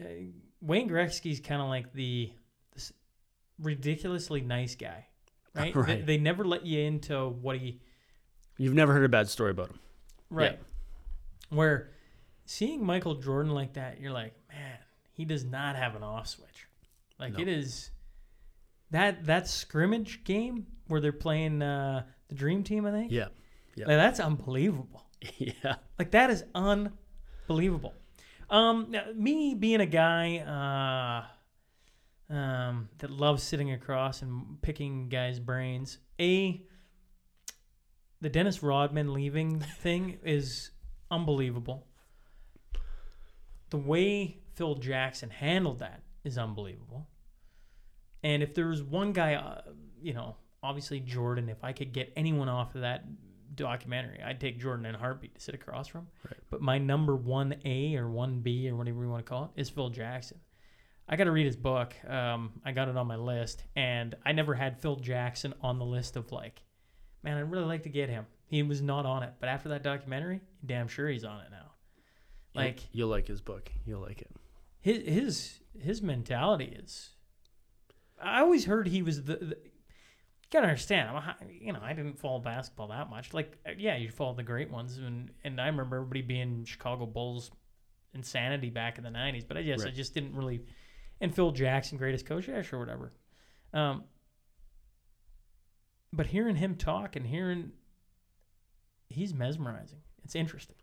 uh, Wayne Gretzky's kind of like the this ridiculously nice guy, right? They, Right. they never let you into what he You've never heard a bad story about him. right. Where seeing Michael Jordan like that, you're like, man, he does not have an off switch. Like No. it is that that scrimmage game where they're playing uh, the Dream Team, I think. Yeah. Yeah. Like, that's unbelievable. yeah. Like that is unbelievable. Um, me being a guy uh, um, that loves sitting across and picking guys' brains, a the Dennis Rodman leaving thing is unbelievable. The way Phil Jackson handled that is unbelievable. And if there was one guy, uh, you know, obviously Jordan, if I could get anyone off of that documentary, I'd take Jordan in a heartbeat to sit across from. Right. But my number one A or one B or whatever you want to call it is Phil Jackson. I got to read his book. Um, I got it on my list, and I never had Phil Jackson on the list of like, man, I'd really like to get him. He was not on it, but after that documentary, damn sure he's on it now. You'll- Like you'll like his book. You'll like it. his his his mentality is. I always heard he was the. the you gotta understand. I'm a, hi- you know, I didn't follow basketball that much. Like, uh, yeah, you follow the great ones, and and I remember everybody being Chicago Bulls insanity back in the '90s. But I guess I just didn't really. And Phil Jackson, greatest coach, yeah, sure, whatever. Um, but hearing him talk and hearing, he's mesmerizing. It's interesting.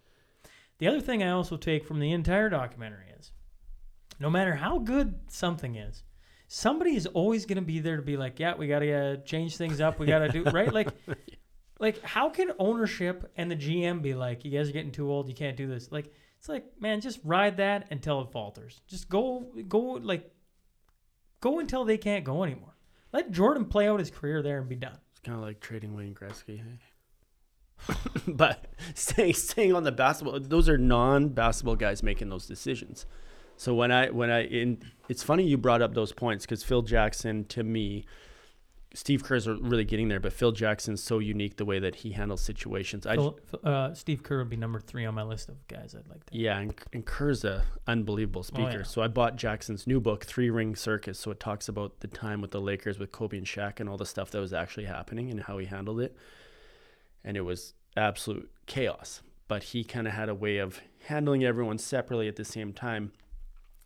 The other thing I also take from the entire documentary is no matter how good something is, somebody is always going to be there to be like, yeah, we got to uh, change things up. We got to do right. Like, like how can ownership and the GM be like, you guys are getting too old. You can't do this. Like, it's like, man, just ride that until it falters. Just go, go, like, go until they can't go anymore. Let Jordan play out his career there and be done. It's kind of like trading Wayne Gretzky. Hey? but staying staying on the basketball, those are non-basketball guys making those decisions. So when I when I in, it's funny you brought up those points because Phil Jackson to me, Steve Kerr's are really getting there, but Phil Jackson's so unique the way that he handles situations. I Phil, uh, Steve Kerr would be number three on my list of guys I'd like to. yeah, and, and Kerr's a unbelievable speaker. yeah. So I bought Jackson's new book, Three Ring Circus. So it talks about the time with the Lakers with Kobe and Shaq and all the stuff that was actually happening and how he handled it. And it was absolute chaos. But he kind of had a way of handling everyone separately at the same time.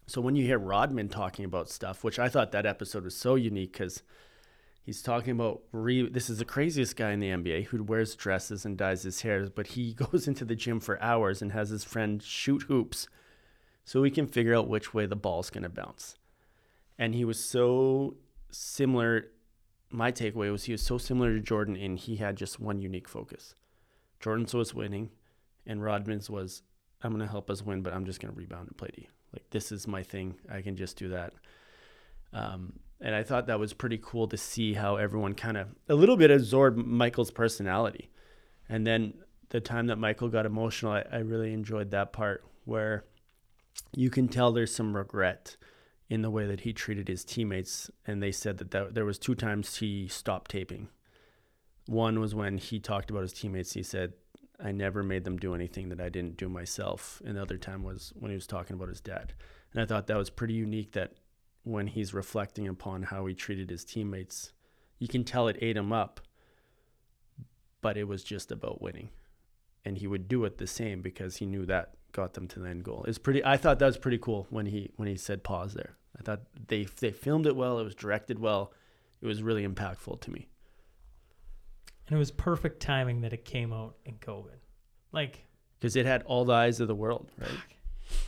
So when you hear Rodman talking about stuff, which I thought that episode was so unique because He's talking about re. This is the craziest guy in the NBA who wears dresses and dyes his hair, but he goes into the gym for hours and has his friend shoot hoops so he can figure out which way the ball's going to bounce. And he was so similar. My takeaway was he was so similar to Jordan in he had just one unique focus. Jordan's was winning, and Rodman's was I'm going to help us win, but I'm just going to rebound and play D. Like this is my thing. I can just do that. Um, and I thought that was pretty cool to see how everyone kind of a little bit absorbed Michael's personality. And then the time that Michael got emotional, I, I really enjoyed that part where you can tell there's some regret in the way that he treated his teammates. And they said that, that there was two times he stopped taping. One was when he talked about his teammates. He said, I never made them do anything that I didn't do myself. And the other time was when he was talking about his dad. And I thought that was pretty unique that when he's reflecting upon how he treated his teammates, you can tell it ate him up, but it was just about winning. And he would do it the same because he knew that got them to the end goal. It's pretty I thought that was pretty cool when he when he said pause there. I thought they they filmed it well, it was directed well. It was really impactful to me. And it was perfect timing that it came out in COVID. Like because it had all the eyes of the world, right?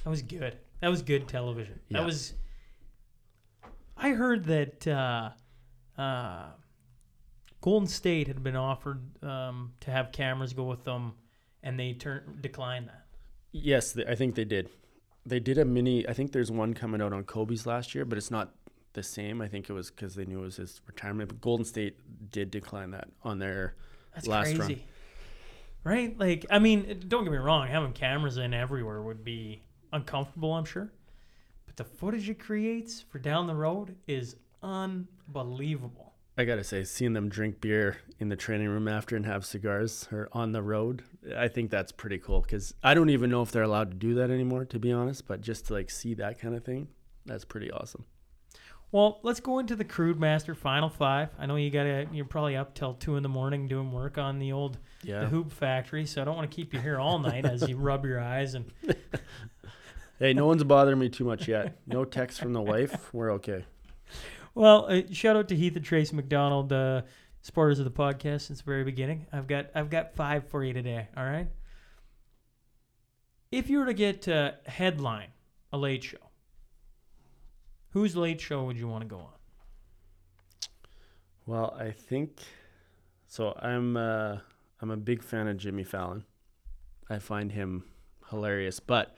That was good. That was good television. Yeah. That was. I heard that uh, uh, Golden State had been offered um, to have cameras go with them, and they turned declined that. Yes, I think they did. They did a mini. I think there's one coming out on Kobe's last year, but it's not the same. I think it was because they knew it was his retirement. But Golden State did decline that on their That's last crazy. run. Right? Like, I mean, don't get me wrong, having cameras in everywhere would be uncomfortable, I'm sure. But the footage it creates for down the road is unbelievable. I gotta say, seeing them drink beer in the training room after and have cigars or on the road, I think that's pretty cool. Because I don't even know if they're allowed to do that anymore, to be honest. But just to like see that kind of thing, that's pretty awesome. Well, let's go into the Crude Master Final Five. I know you gotta you're probably up till two in the morning doing work on the old Yeah. the hoop factory, so I don't want to keep you here all night as you rub your eyes and Hey, no one's bothering me too much yet. No text from the wife. We're okay. Well, uh, shout out to Heath and Trace McDonald, uh, supporters of the podcast since the very beginning. I've got I've got five for you today. All right. If you were to get uh, headline a late show, whose late show would you want to go on? Well, I think so. I'm uh, I'm a big fan of Jimmy Fallon. I find him hilarious, but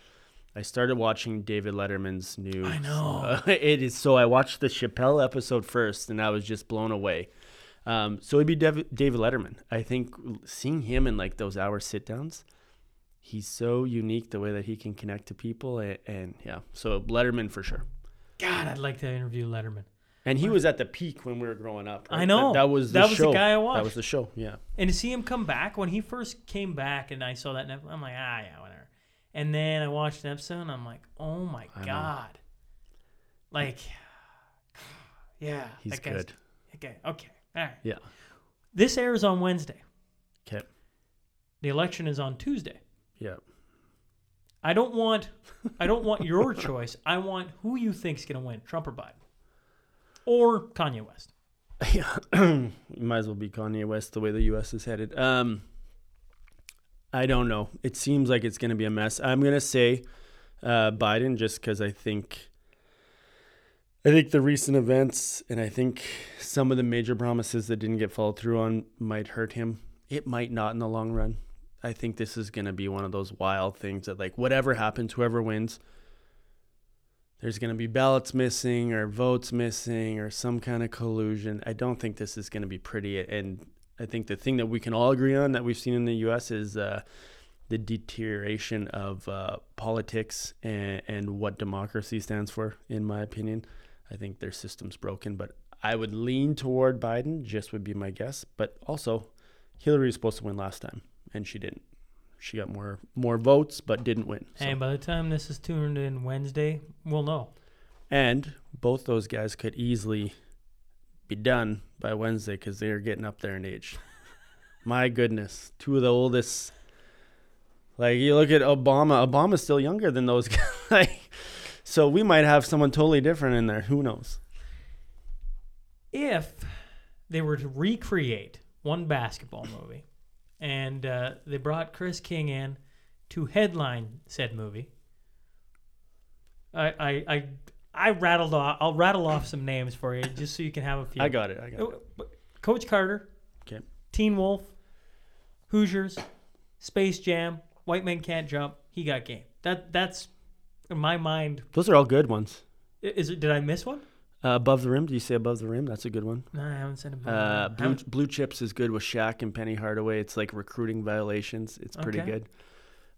I started watching David Letterman's new. I know. it is so. I watched the Chappelle episode first, and I was just blown away. Um, so it'd be Dev- David Letterman. I think seeing him in like those hour sit downs, he's so unique the way that he can connect to people, and, and yeah, so Letterman for sure. God, I'd like to interview Letterman. And he was at the peak when we were growing up. I know. That, that was the That was the show. guy I watched. That watched. was the show. Yeah. And to see him come back when he first came back, and I saw that, and I'm like, ah, yeah, whatever. And then I watched an episode, and I'm like, oh my know. god, like, yeah, He's that guy's- good. Okay, okay, all right. Yeah. This airs on Wednesday. Okay. The election is on Tuesday. Yeah. I don't want, I don't want your choice. I want who you think's gonna win, Trump or Biden, or Kanye West. Yeah. might as well be Kanye West the way the U.S. is headed. Um, I don't know. It seems like it's going to be a mess. I'm going to say uh, Biden just because I think. I think the recent events and I think some of the major promises that didn't get followed through on might hurt him. It might not in the long run. I think this is going to be one of those wild things that, like, whatever happens, whoever wins, there's going to be ballots missing or votes missing or some kind of collusion. I don't think this is going to be pretty. And I think the thing that we can all agree on that we've seen in the U.S. is uh, the deterioration of uh, politics and, and what democracy stands for, in my opinion. I think their system's broken, but I would lean toward Biden, just would be my guess. But also, Hillary was supposed to win last time, and she didn't. She got more more votes, but didn't win. So- And by the time this is tuned in Wednesday, we'll know. And both those guys could easily be done by Wednesday because they are getting up there in age. My goodness, two of the oldest. Like you look at Obama. Obama's still younger than those guys. like, so we might have someone totally different in there. Who knows? if they were to recreate one basketball movie, and uh, they brought Chris King in to headline said movie. I I I, I rattled off. I'll rattle off some names for you just so you can have a few. I got it. I got it. Coach Carter, Okay. Teen Wolf, Hoosiers, Space Jam, White Men Can't Jump. He got game. That that's in my mind. Those are all good ones. Is it? Did I miss one? Uh, above the rim. Do you say above the rim? That's a good one. No, I haven't seen it. Uh, blue, Haven't- blue chips is good with Shaq and Penny Hardaway. It's like recruiting violations. It's pretty Okay. good.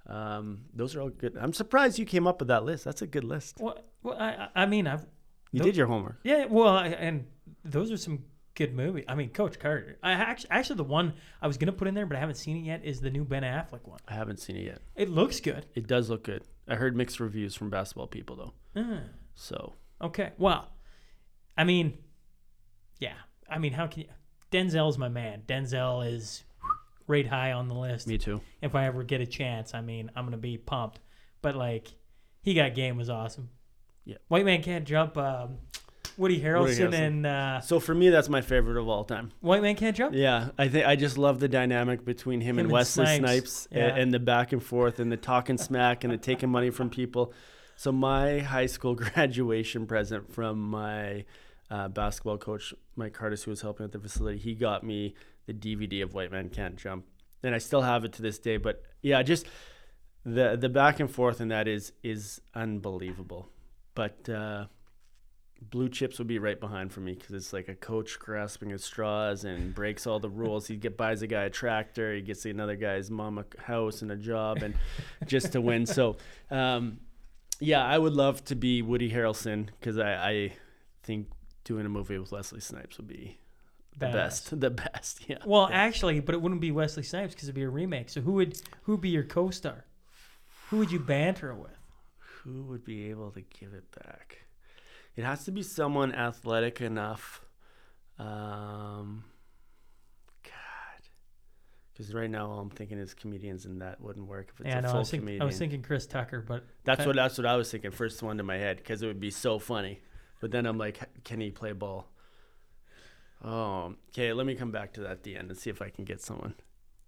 Um, those are all good. I'm surprised you came up with that list. That's a good list. Well, well I I mean I've You did your homework. Yeah, well, I, and those are some good movies. I mean, Coach Carter. I actually, actually, the one I was gonna put in there, but I haven't seen it yet, is the new Ben Affleck one. I haven't seen it yet. It looks good. It does look good. I heard mixed reviews from basketball people though. Ah, So okay. Well, I mean, yeah. I mean, how can you? Denzel's my man. Denzel is right high on the list. me too. If I ever get a chance, I mean, I'm gonna be pumped. But like, he got game was awesome. Yeah. White man can't jump. Um, Woody Harrelson, Harrelson. and uh, So for me, that's my favorite of all time. White man can't jump. Yeah, I think I just love the dynamic between him, Him and and Wesley Snipes. Snipes, Yeah. and, the back and forth and the talking smack and the taking money from people. So my high school graduation present from my uh, basketball coach, Mike Cardis, who was helping at the facility, he got me the DVD of White Man Can't Jump, and I still have it to this day. But yeah, just the the back and forth in that is is unbelievable. But uh, Blue Chips would be right behind for me because it's like a coach grasping at straws and breaks all the rules. He get buys a guy a tractor, he gets another guy's mom a house and a job, and just to win. So, um, yeah, I would love to be Woody Harrelson because I, I think doing a movie with Wesley Snipes would be the Badass. best. The best, yeah. Well, yeah. actually, but it wouldn't be Wesley Snipes because it'd be a remake. So who would who would be your co-star? Who would you banter with? who would be able to give it back? It has to be someone athletic enough. Um, because right now all I'm thinking is comedians, and that wouldn't work if it's yeah, a no, I full was, thinking, comedian. I was thinking Chris Tucker, but that's uh, what that's what I was thinking. First one to my head because it would be so funny. But then I'm like, can he play ball? Oh, okay. Let me come back to that at the end and see if I can get someone,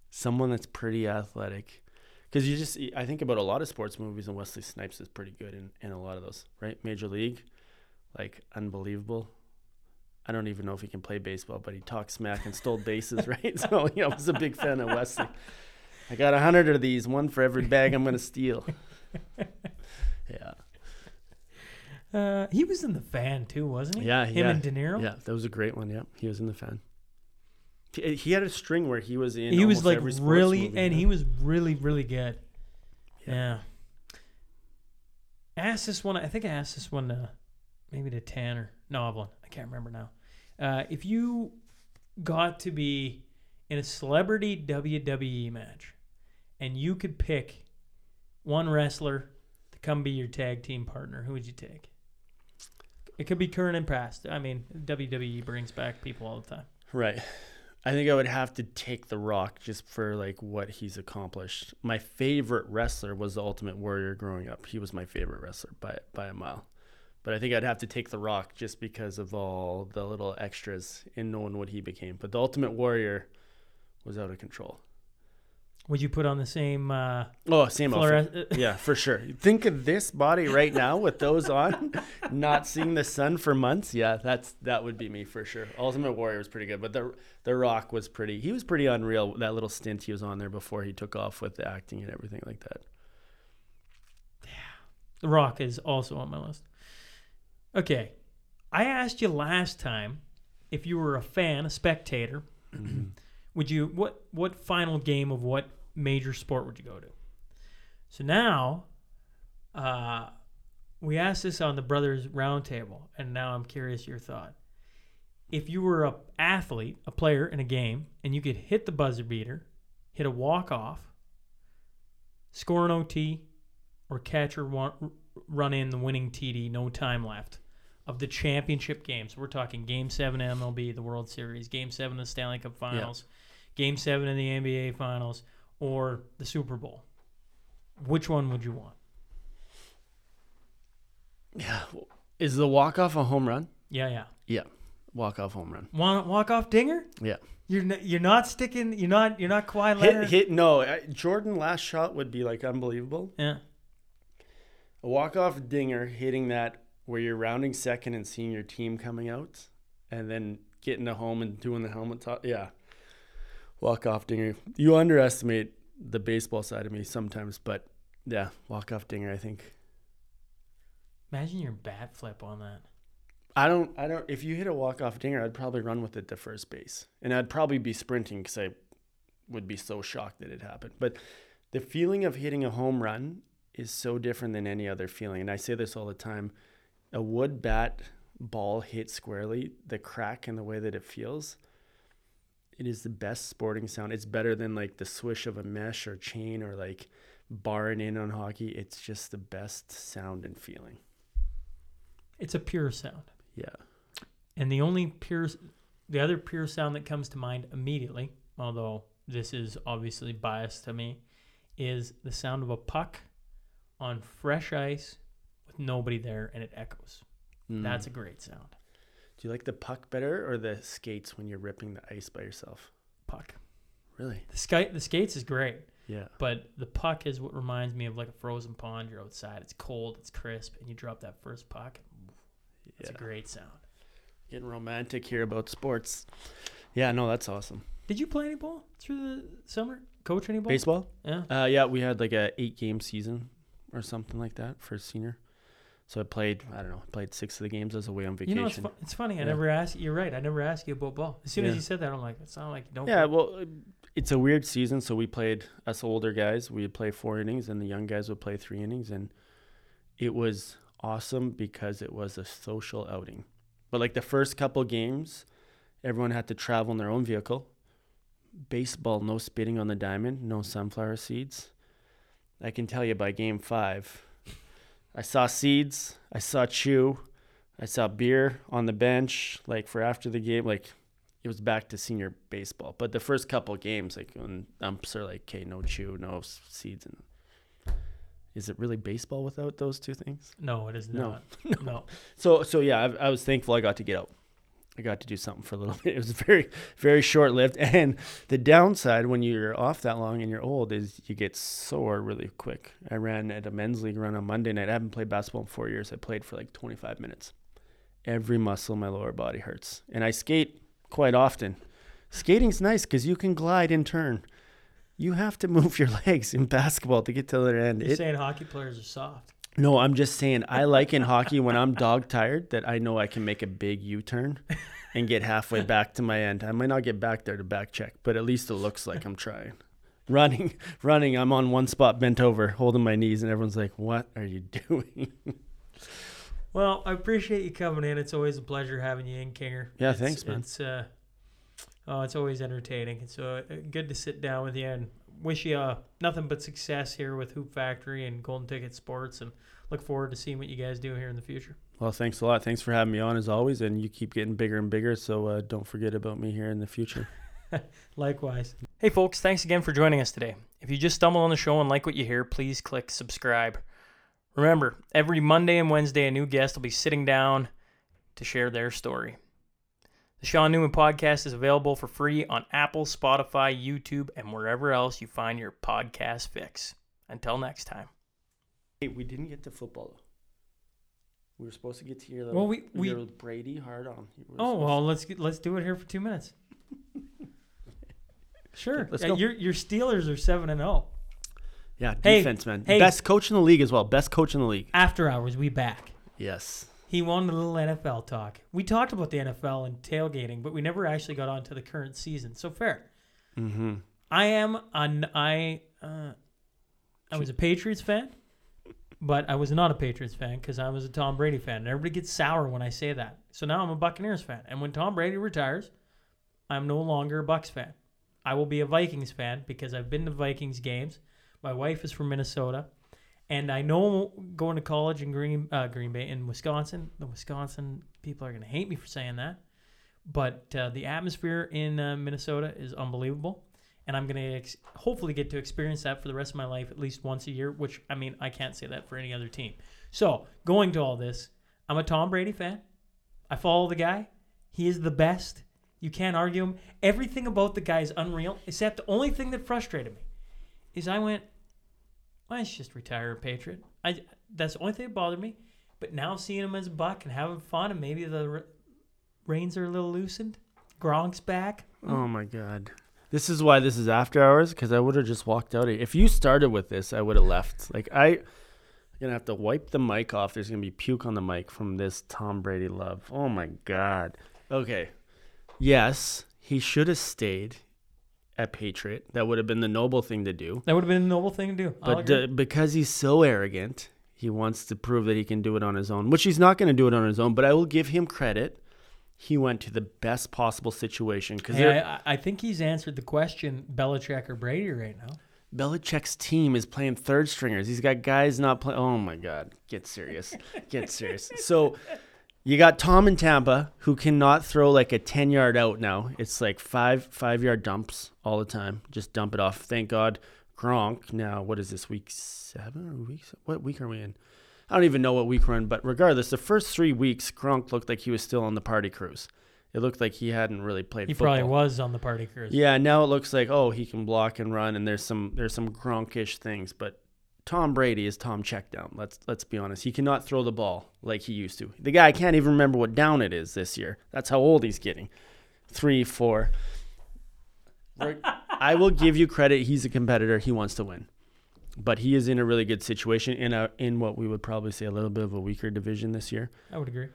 someone that's pretty athletic. Because you just, I think about a lot of sports movies, and Wesley Snipes is pretty good in, in a lot of those, right? Major League, like unbelievable. I don't even know if he can play baseball, but he talks smack and stole bases, right? So yeah, I was a big fan of Wesley. I got a hundred of these, one for every bag I'm gonna steal. yeah. uh, he was in the fan too, wasn't he? Yeah, him yeah, and De Niro. Yeah, that was a great one. Yeah, he was in the fan. He, he had a string where he was in. he was like really, movie, and yeah. he was really, really good. Yeah. Yeah. I asked this one. I think I asked this one, uh, maybe to Tanner. No, Evelyn. I can't remember now. Uh, if you got to be in a celebrity WWE match, and you could pick one wrestler to come be your tag team partner, who would you take? It could be current and past. I mean, WWE brings back people all the time. Right. I think I would have to take The Rock just for like what he's accomplished. My favorite wrestler was the Ultimate Warrior growing up. He was my favorite wrestler by by a mile. But I think I'd have to take The Rock just because of all the little extras in knowing what he became. But the Ultimate Warrior was out of control. Would you put on the same? Uh, Oh, same outfit. yeah, for sure. Think of this body right now with those on, not seeing the sun for months. Yeah, that's that would be me for sure. Ultimate Warrior was pretty good, but the the Rock was pretty. He was pretty unreal. That little stint he was on there before he took off with the acting and everything like that. Yeah, The Rock is also on my list. Okay. I asked you last time if you were a fan, a spectator, would you what what final game of what major sport would you go to? So now uh we asked this on the brothers roundtable and now I'm curious your thought. If you were a athlete, a player in a game and you could hit the buzzer beater, hit a walk off, score an OT, or catch or run in the winning TD, no time left of the championship games. We're talking Game Seven MLB, the World Series, Game Seven of the Stanley Cup Finals, Game Seven of the NBA Finals, or the Super Bowl. Which one would you want? Yeah, is the walk off a home run? Yeah, yeah. Yeah, walk off home run. Want walk off dinger? Yeah. You're n- you're not sticking. You're not you're not Kawhi Hit Leonard. hit no. uh, Jordan last shot would be like unbelievable. Yeah. A walk off dinger hitting that where you're rounding second and seeing your team coming out, and then getting to home and doing the helmet top. Yeah. Walk off dinger. You underestimate the baseball side of me sometimes, but yeah, walk off dinger. I think. Imagine your bat flip on that. I don't. I don't. If you hit a walk off dinger, I'd probably run with it to first base, and I'd probably be sprinting because I would be so shocked that it happened. But the feeling of hitting a home run is so different than any other feeling, and I say this all the time. A wood bat ball hit squarely, the crack and the way that it feels, it is the best sporting sound. It's better than like the swish of a mesh or chain or like barring in on hockey. It's just the best sound and feeling. It's a pure sound. Yeah. And the only pure, the other pure sound that comes to mind immediately, although this is obviously biased to me, is the sound of a puck on fresh ice with nobody there and it echoes. Mm. That's a great sound. Do you like the puck better or the skates when you're ripping the ice by yourself? Puck. Really? The sky, the skates is great, Yeah. but the puck is what reminds me of like a frozen pond. You're outside, it's cold, it's crisp, and you drop that first puck. It's Yeah. a great sound. Getting romantic here about sports. Yeah, no, that's awesome. Did you play any ball through the summer? Coach any ball? Baseball? Yeah. Uh, yeah, we had like a eight game season or something like that for senior. So I played, I don't know, played six of the games. I was away on vacation. You know, it's, fu- it's funny. I Yeah. never asked. You're right. I never asked you about ball. As soon as you said that, I'm like, it's not like you don't. yeah, play. well, it's a weird season. So we played, us older guys, we'd play four innings, and the young guys would play three innings. And it was awesome because it was a social outing. But like the first couple games, everyone had to travel in their own vehicle. Baseball, no spitting on the diamond, no sunflower seeds. I can tell you by game five, I saw seeds, I saw chew, I saw beer on the bench, like for after the game, like it was back to senior baseball. But the first couple games, like when umps are like, okay, no chew, no seeds, and is it really baseball without those two things? no, it is No. not. no. So, so yeah, I, I was thankful I got to get out. I got to do something for a little bit. It was very, very short lived. And the downside when you're off that long and you're old is you get sore really quick. I ran at a men's league run on Monday night. I haven't played basketball in four years. I played for like 25 minutes. Every muscle in my lower body hurts. And I skate quite often. Skating's nice because you can glide and turn. You have to move your legs in basketball to get to the other end. You're It- saying hockey players are soft. No, I'm just saying I like in hockey when I'm dog tired that I know I can make a big U turn and get halfway back to my end. I might not get back there to back check, but at least it looks like I'm trying. Running, running, I'm on one spot bent over, holding my knees, and everyone's like, What are you doing? Well, I appreciate you coming in. It's always a pleasure having you in, Kinger. Yeah, It's- thanks, man. It's uh, oh, it's always entertaining. It's uh, good to sit down with you and wish you uh, nothing but success here with Hoop Factory and Golden Ticket Sports, and look forward to seeing what you guys do here in the future. Well, thanks a lot. Thanks for having me on as always, and you keep getting bigger and bigger, so uh, don't forget about me here in the future. Likewise. Hey, folks, thanks again for joining us today. If you just stumbled on the show and like what you hear, please click subscribe. Remember, every Monday and Wednesday, a new guest will be sitting down to share their story. The Sean Newman podcast is available for free on Apple, Spotify, YouTube, and wherever else you find your podcast fix. Until next time. Hey, we didn't get to football. We were supposed to get to your little, Well, we- we- your Brady hard on. You were Oh supposed well, let's get, let's do it here for two minutes. Sure. Let's Uh, go. Your your Steelers are seven and zero. Yeah, Hey, defense, man. hey. Best coach in the league as well. Best coach in the league. After hours, we back. Yes. He wanted a little NFL talk. We talked about the NFL and tailgating, but we never actually got on to the current season. So fair. Mm-hmm. I am an I uh, I was a Patriots fan, but I was not a Patriots fan because I was a Tom Brady fan. And everybody gets sour when I say that. So now I'm a Buccaneers fan. And when Tom Brady retires, I'm no longer a Bucks fan. I will be a Vikings fan because I've been to Vikings games. My wife is from Minnesota, and I know going to college in Green uh, Green Bay in Wisconsin, the Wisconsin people are going to hate me for saying that, but uh, the atmosphere in uh, Minnesota is unbelievable, and I'm going to ex- hopefully get to experience that for the rest of my life at least once a year. Which I mean, I can't say that for any other team. So going to all this, I'm a Tom Brady fan. I follow the guy. He is the best. You can't argue him. Everything about the guy is unreal, except the only thing that frustrated me is I went, why don't just retire a Patriot? I That's the only thing that bothered me. But now seeing him as a Buck and having fun, and maybe the re- reins are a little loosened. Gronk's back. Oh mm. my god. This is why this is after hours because I would have just walked out. If you started with this, I would have left. Like I, I'm gonna have to wipe the mic off. There's gonna be puke on the mic from this Tom Brady love. Oh my god. Okay. Yes, he should have stayed at Patriot. That would have been the noble thing to do. That would have been a noble thing to do. I'll But agree. uh, because he's so arrogant, he wants to prove that he can do it on his own, which he's not going to do it on his own. But I will give him credit. He went to the best possible situation because Hey, I, I think he's answered the question Belichick or Brady right now. Belichick's team is playing third stringers. He's got guys not playing. Oh my God, get serious, get serious. So you got Tom in Tampa who cannot throw like a ten yard out now. It's like five five yard dumps all the time. Just dump it off. Thank God Gronk. Now what is this week seven or week? What week are we in? I don't even know what week we're in. But regardless, the first three weeks Gronk looked like he was still on the party cruise. It looked like he hadn't really played. He football. probably was on the party cruise. Yeah, now it looks like oh he can block and run, and there's some there's some Gronkish things, but Tom Brady is Tom Checkdown. Let's let's be honest. He cannot throw the ball like he used to. The guy can't even remember what down it is this year. That's how old he's getting. Three, four. I will give you credit. He's a competitor. He wants to win, but he is in a really good situation in a in what we would probably say a little bit of a weaker division this year I would agree.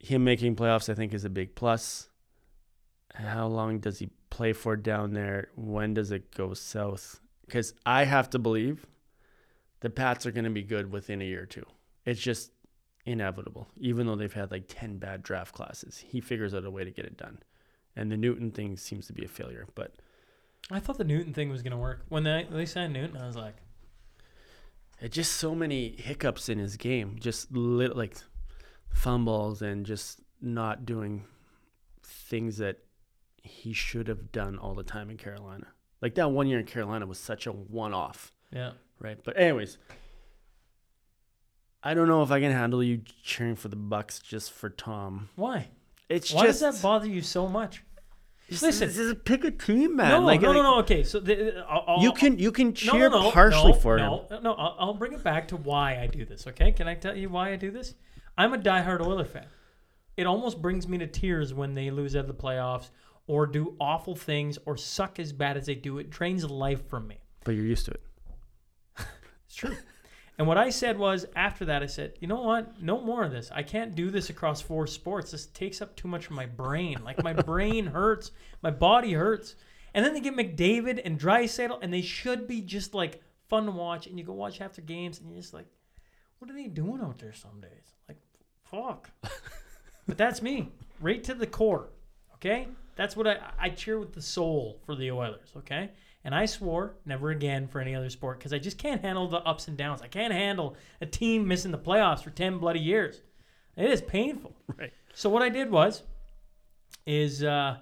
him making playoffs, I think, is a big plus. How long does he play for down there? When does it go south? Because I have to believe the Pats are going to be good within a year or two. It's just inevitable, even though they've had like 10 bad draft classes. He figures out a way to get it done. And the Newton thing seems to be a failure, but I thought the Newton thing was going to work. When they, they signed Newton, I was like, it just so many hiccups in his game, just lit, like fumbles and just not doing things that he should have done all the time in Carolina. Like that one year in Carolina was such a one-off, yeah. Right? But anyways, I don't know if I can handle you cheering for the Bucks just for Tom. Why? It's Why just does that bother you so much? Listen. this is pick a team, man. no, like, no, no, no. Okay, so the, uh, I'll, I'll, You can you can cheer no, no, partially no, for no, him. No, I'll, I'll bring it back to why I do this. Okay, can I tell you why I do this? I'm a diehard Oiler fan. It almost brings me to tears when they lose out of the playoffs or do awful things or suck as bad as they do. It drains life from me. But you're used to it. It's true. and what I said was after that, I said, you know what? No more of this. I can't do this across four sports. This takes up too much of my brain. Like my brain hurts, my body hurts. And then they get McDavid and Draisaitl, and they should be just like fun to watch. And you go watch after games, and you're just like, what are they doing out there some days? Like, fuck. but that's me, right to the core. Okay, that's what I I cheer with the soul for the Oilers. Okay, and I swore never again for any other sport because I just can't handle the ups and downs. I can't handle a team missing the playoffs for ten bloody years. It is painful. Right. So what I did was, is uh,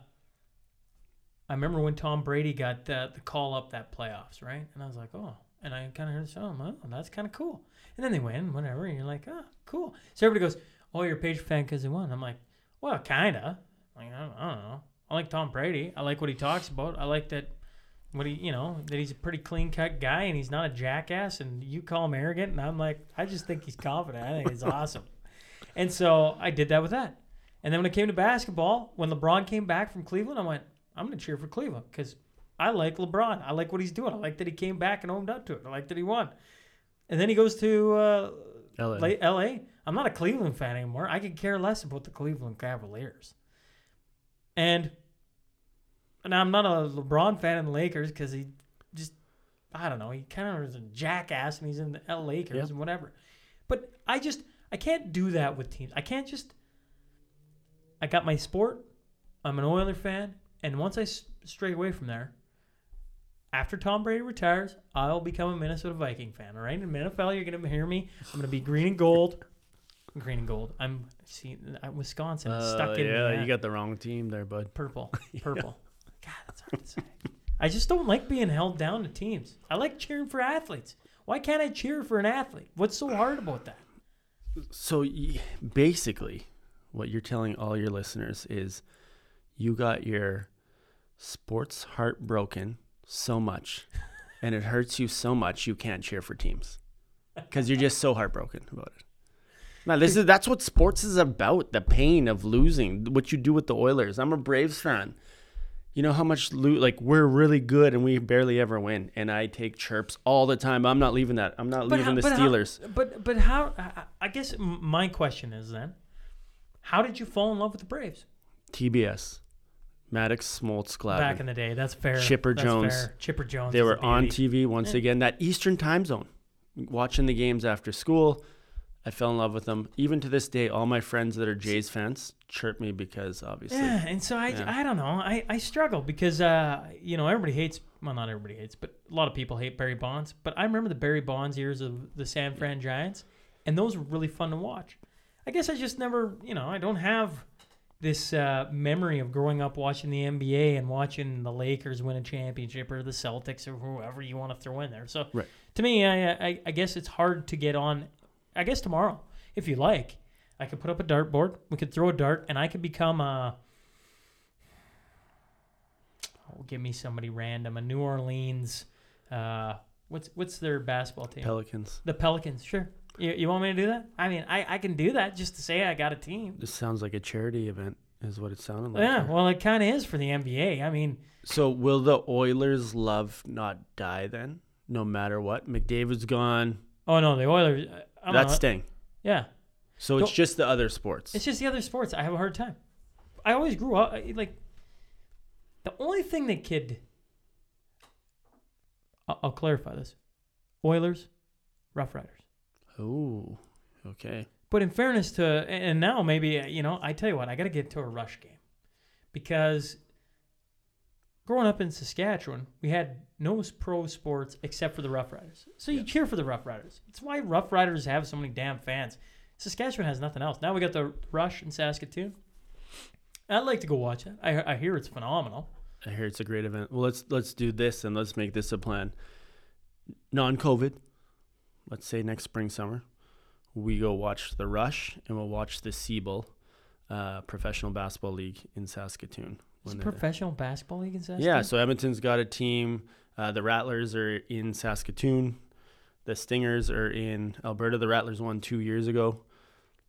I remember when Tom Brady got the, the call up that playoffs, right? And I was like, oh, and I kind of heard oh, that's kind of cool. And then they win, whatever, and you're like, oh, cool. So everybody goes, oh, you're a Patriot fan because they won. I'm like, well, kind of. Like, I don't, I don't know. I like Tom Brady. I like what he talks about. I like that what he, you know, that he's a pretty clean cut guy and he's not a jackass. And you call him arrogant, and I'm like, I just think he's confident. I think he's awesome. And so I did that with that. And then when it came to basketball, when LeBron came back from Cleveland, I went, I'm going to cheer for Cleveland because I like LeBron. I like what he's doing. I like that he came back and owned up to it. I like that he won. And then he goes to uh. La- LA. I'm not a Cleveland fan anymore. I could care less about the Cleveland Cavaliers. And and I'm not a LeBron fan of the Lakers because he just I don't know. He kind of is a jackass and he's in the L Lakers Yeah. and whatever. But I just I can't do that with teams. I can't just. I got my sport. I'm an Oiler fan, and once I s- stray away from there, after Tom Brady retires, I'll become a Minnesota Viking fan. All right, in NFL, you're gonna hear me. I'm gonna be green and gold. Green and gold. I'm see uh, Wisconsin is stuck in yeah. you got the wrong team there, bud. purple. Purple. God, that's hard to say. I just don't like being held down to teams. I like cheering for athletes. Why can't I cheer for an athlete? What's so hard about that? So basically, what you're telling all your listeners is you got your sports heart broken so much and it hurts you so much you can't cheer for teams because you're just so heartbroken about it. Now, this is that's what sports is about the pain of losing, what you do with the Oilers. I'm a Braves fan. You know how much loot like we're really good and we barely ever win, and I take chirps all the time. I'm not leaving that. I'm not leaving how- the but how- Steelers. but but how? I- guess my question is then, how did you fall in love with the Braves TBS, Maddux, Smoltz, Glavine. back in the day? That's fair. Chipper That's Jones. fair. Chipper Jones. They were on. TV once Yeah. again. That Eastern time zone, watching the games after school. I fell in love with them. Even to this day, all my friends that are Jays fans chirp me because obviously. Yeah, and so I, Yeah. I don't know. I, I struggle because uh you know everybody hates well not everybody hates but a lot of people hate Barry Bonds. But I remember the Barry Bonds years of the San Fran Giants, and those were really fun to watch. I guess I just never you know I don't have this uh, memory of growing up watching the NBA and watching the Lakers win a championship or the Celtics or whoever you want to throw in there. So Right. to me, I, I I guess it's hard to get on. I guess tomorrow, if you like, I could put up a dartboard. We could throw a dart, and I could become a. Oh, give me somebody random. A New Orleans. Uh, what's what's their basketball team? Pelicans. the Pelicans. Sure. You, you want me to do that? I mean, I, I can do that just to say I got a team. This sounds like a charity event, is what it sounded like. Yeah, well, it kind of is for the NBA. I mean, So will the Oilers' love not die then, no matter what? McDavid's gone. oh no, the Oilers. I'm That's not- staying. yeah. So it's Don't- just the other sports. It's just the other sports. I have a hard time. I always grew up I- like the only thing that kid. I'll, I'll clarify this: Oilers, Rough Riders. oh, okay. But in fairness to, and now maybe you know, I tell you what, I got to get to a Rush game because growing up in Saskatchewan, we had no pro sports except for the Rough Riders. So you cheer for the Rough Riders. It's why Rough Riders have so many damn fans. Saskatchewan has nothing else. Now we got the Rush in Saskatoon. I'd like to go watch it. I, I hear it's phenomenal. I hear it's a great event. Well, let's let's do this and let's make this a plan. Non-COVID. Let's say next spring summer, we go watch the Rush and we'll watch the CEBL uh, Professional Basketball League in Saskatoon. It's a professional basketball league in Saskatoon. Yeah, so Edmonton's got a team. Uh, the Rattlers are in Saskatoon. The Stingers are in Alberta. The Rattlers won two years ago.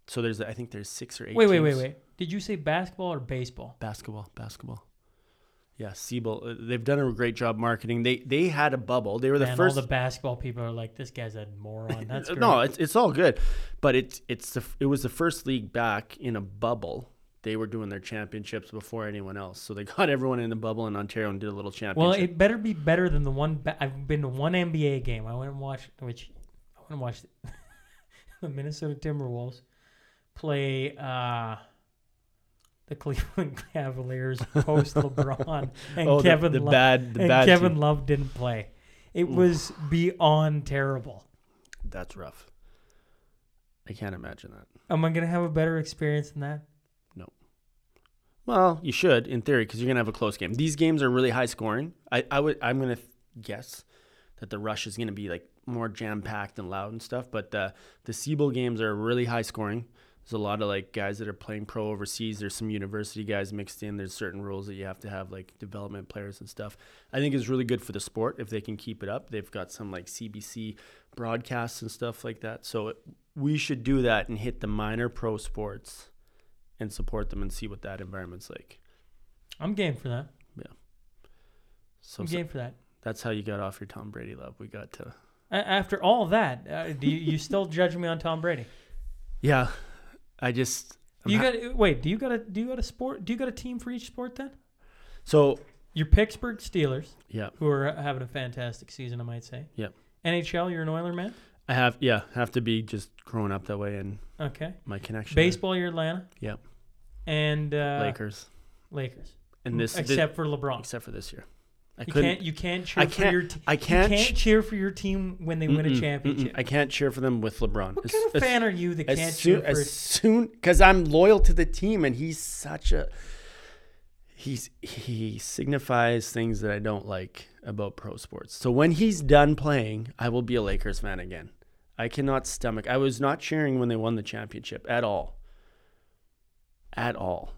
So there's, I think there's six or eight. wait, wait, wait, wait. Did you say basketball or baseball? Basketball, basketball. Yeah, CEBL. uh, They've done a great job marketing. They they had a bubble. They were the Man, first. all the basketball people are like, this guy's a moron. That's no, it's it's all good, but it's it's the it was the first league back in a bubble. They were doing their championships before anyone else, so they got everyone in the bubble in Ontario and did a little championship. Well, it better be better than the one. Ba- I've been to one NBA game. I went and watched, which I went and watched the Minnesota Timberwolves play uh, the Cleveland Cavaliers post LeBron, and oh, the- Kevin the, Love, bad the and bad Kevin team. Love didn't play. It was beyond terrible. That's rough. I can't imagine that. Am I gonna have a better experience than that? Well, you should in theory because you're gonna have a close game. These games are really high scoring. I, I would I'm gonna guess that the rush is gonna be like more jam packed and loud and stuff. But the the CEBL games are really high scoring. There's a lot of like guys that are playing pro overseas. There's some university guys mixed in. There's certain rules that you have to have like development players and stuff. I think it's really good for the sport if they can keep it up. They've got some like CBC broadcasts and stuff like that. So it, we should do that and hit the minor pro sports and support them and see what that environment's like. I'm game for that. Yeah. So, I'm so game for that. that's how you got off your Tom Brady love. We got to After all that, uh, do you, you still judge me on Tom Brady? yeah. I just I'm you ha- got wait. Do you got a do you got a sport? Do you got a team for each sport then? so Your Pittsburgh Steelers, yeah. who are having a fantastic season, I might say. Yeah. NHL, you're an Oiler man. I have yeah have to be just growing up that way and Okay. my connection. Baseball, you're Atlanta. Yep. And uh, Lakers Lakers. and this thi- except for LeBron. except for this year. I You can't you can't cheer I can't- your team. I can't You can't cheer for your team when they win a championship. I can't cheer for them with LeBron. what As- kind of as- fan are you that can't soon, cheer for? as soon because I'm loyal to the team and he's such a he's he signifies things that I don't like about pro sports. So when he's done playing, I will be a Lakers fan again. I cannot stomach. I was not cheering when they won the championship at all. At all.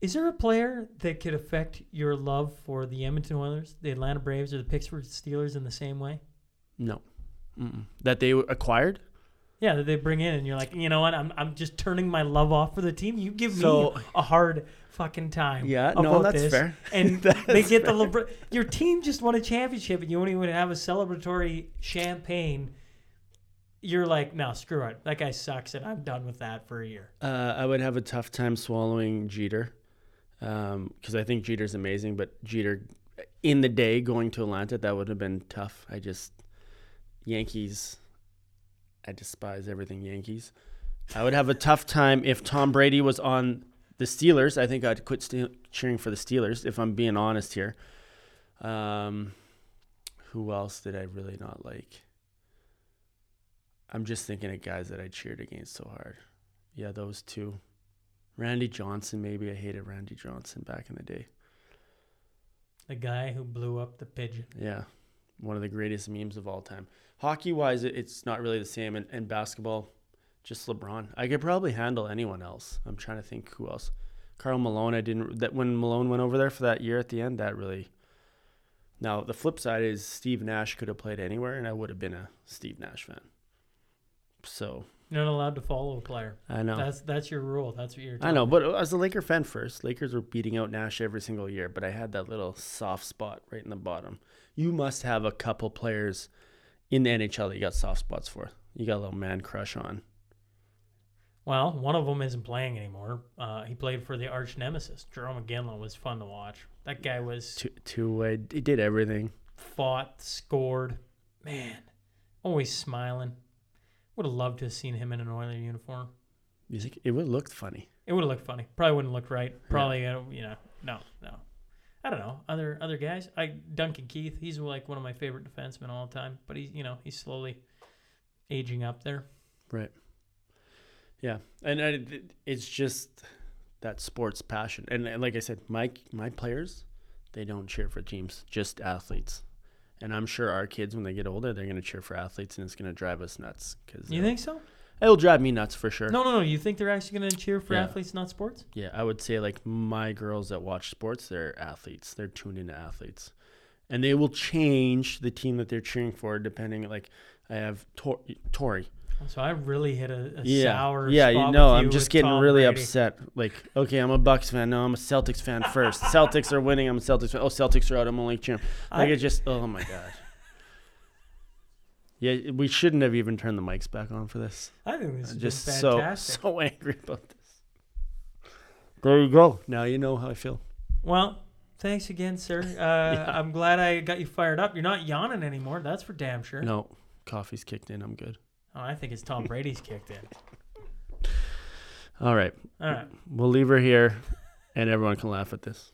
Is there a player that could affect your love for the Edmonton Oilers, the Atlanta Braves, or the Pittsburgh Steelers in the same way? No. Mm-mm. That they acquired? Yeah, that they bring in, and you're like, you know what? I'm, I'm just turning my love off for the team. You give So- me a hard fucking time. Yeah, no, that's this. fair. And That's they get the LeBron. Your team just won a championship, and you won't even have a celebratory champagne. You're like, no, screw it. That guy sucks, and I'm done with that for a year. Uh, I would have a tough time swallowing Jeter because I think Jeter's amazing, but Jeter in the day going to Atlanta, that would have been tough. I just, Yankees, I despise everything Yankees. I would have a tough time if Tom Brady was on the Steelers. I think I'd quit st- cheering for the Steelers, if I'm being honest here. Um, who else did I really not like? I'm just thinking of guys that I cheered against so hard. Yeah, those two. Randy Johnson, maybe. I hated Randy Johnson back in the day. The guy who blew up the pigeon. Yeah, one of the greatest memes of all time. Hockey wise, it's not really the same. And, and basketball, just LeBron. I could probably handle anyone else. I'm trying to think who else. Karl Malone, I didn't. That when Malone went over there for that year at the end, that really. Now the flip side is Steve Nash could have played anywhere, and I would have been a Steve Nash fan. So You're not allowed to follow a player. I know. That's that's your rule. That's what you're. I know, but as a Laker fan first, Lakers were beating out Nash every single year, but I had that little soft spot right in the bottom. You must have a couple players in the NHL that you got soft spots for. You got a little man crush on. Well, one of them isn't playing anymore. Uh, he played for the arch nemesis. Jarome Iginla was fun to watch. That guy was Two, two way, he did everything. fought, scored. Man, always smiling. Would have loved to have seen him in an Oiler uniform. Music. it would have looked funny? It would have looked funny. Probably wouldn't look right. Probably, uh, you know, no, no. I don't know. Other other guys, I Duncan Keith. He's like one of my favorite defensemen all the time. But he's you know he's slowly aging up there. Right. Yeah, and I, it's just that sports passion, and, and like I said, my my players, they don't cheer for teams, just athletes, and I'm sure our kids when they get older, they're gonna cheer for athletes, and it's gonna drive us nuts. Cause You uh, think so? it'll drive me nuts for sure. No, no, no. You think they're actually going to cheer for Yeah. athletes, not sports? Yeah, I would say like my girls that watch sports, they're athletes. They're tuned into athletes, and they will change the team that they're cheering for depending. Like I have Tor- Tori. So I really hit a, a yeah, sour. yeah, spot you know, you I'm just getting Tom really Brady. upset. Like, okay, I'm a Bucks fan. No, I'm a Celtics fan first. Celtics are winning. I'm a Celtics fan. Oh, Celtics are out. I'm only cheering. Like I- it just. Oh my god. Yeah, we shouldn't have even turned the mics back on for this. I think this I'm is just just so so angry about this. There you go. Now you know how I feel. Well, thanks again, sir. Uh, I'm glad I got you fired up. You're not yawning anymore. That's for damn sure. No, coffee's kicked in. I'm good. Oh, I think it's Tom Brady's kicked in. All right, All right. we'll leave her here, and everyone can laugh at this.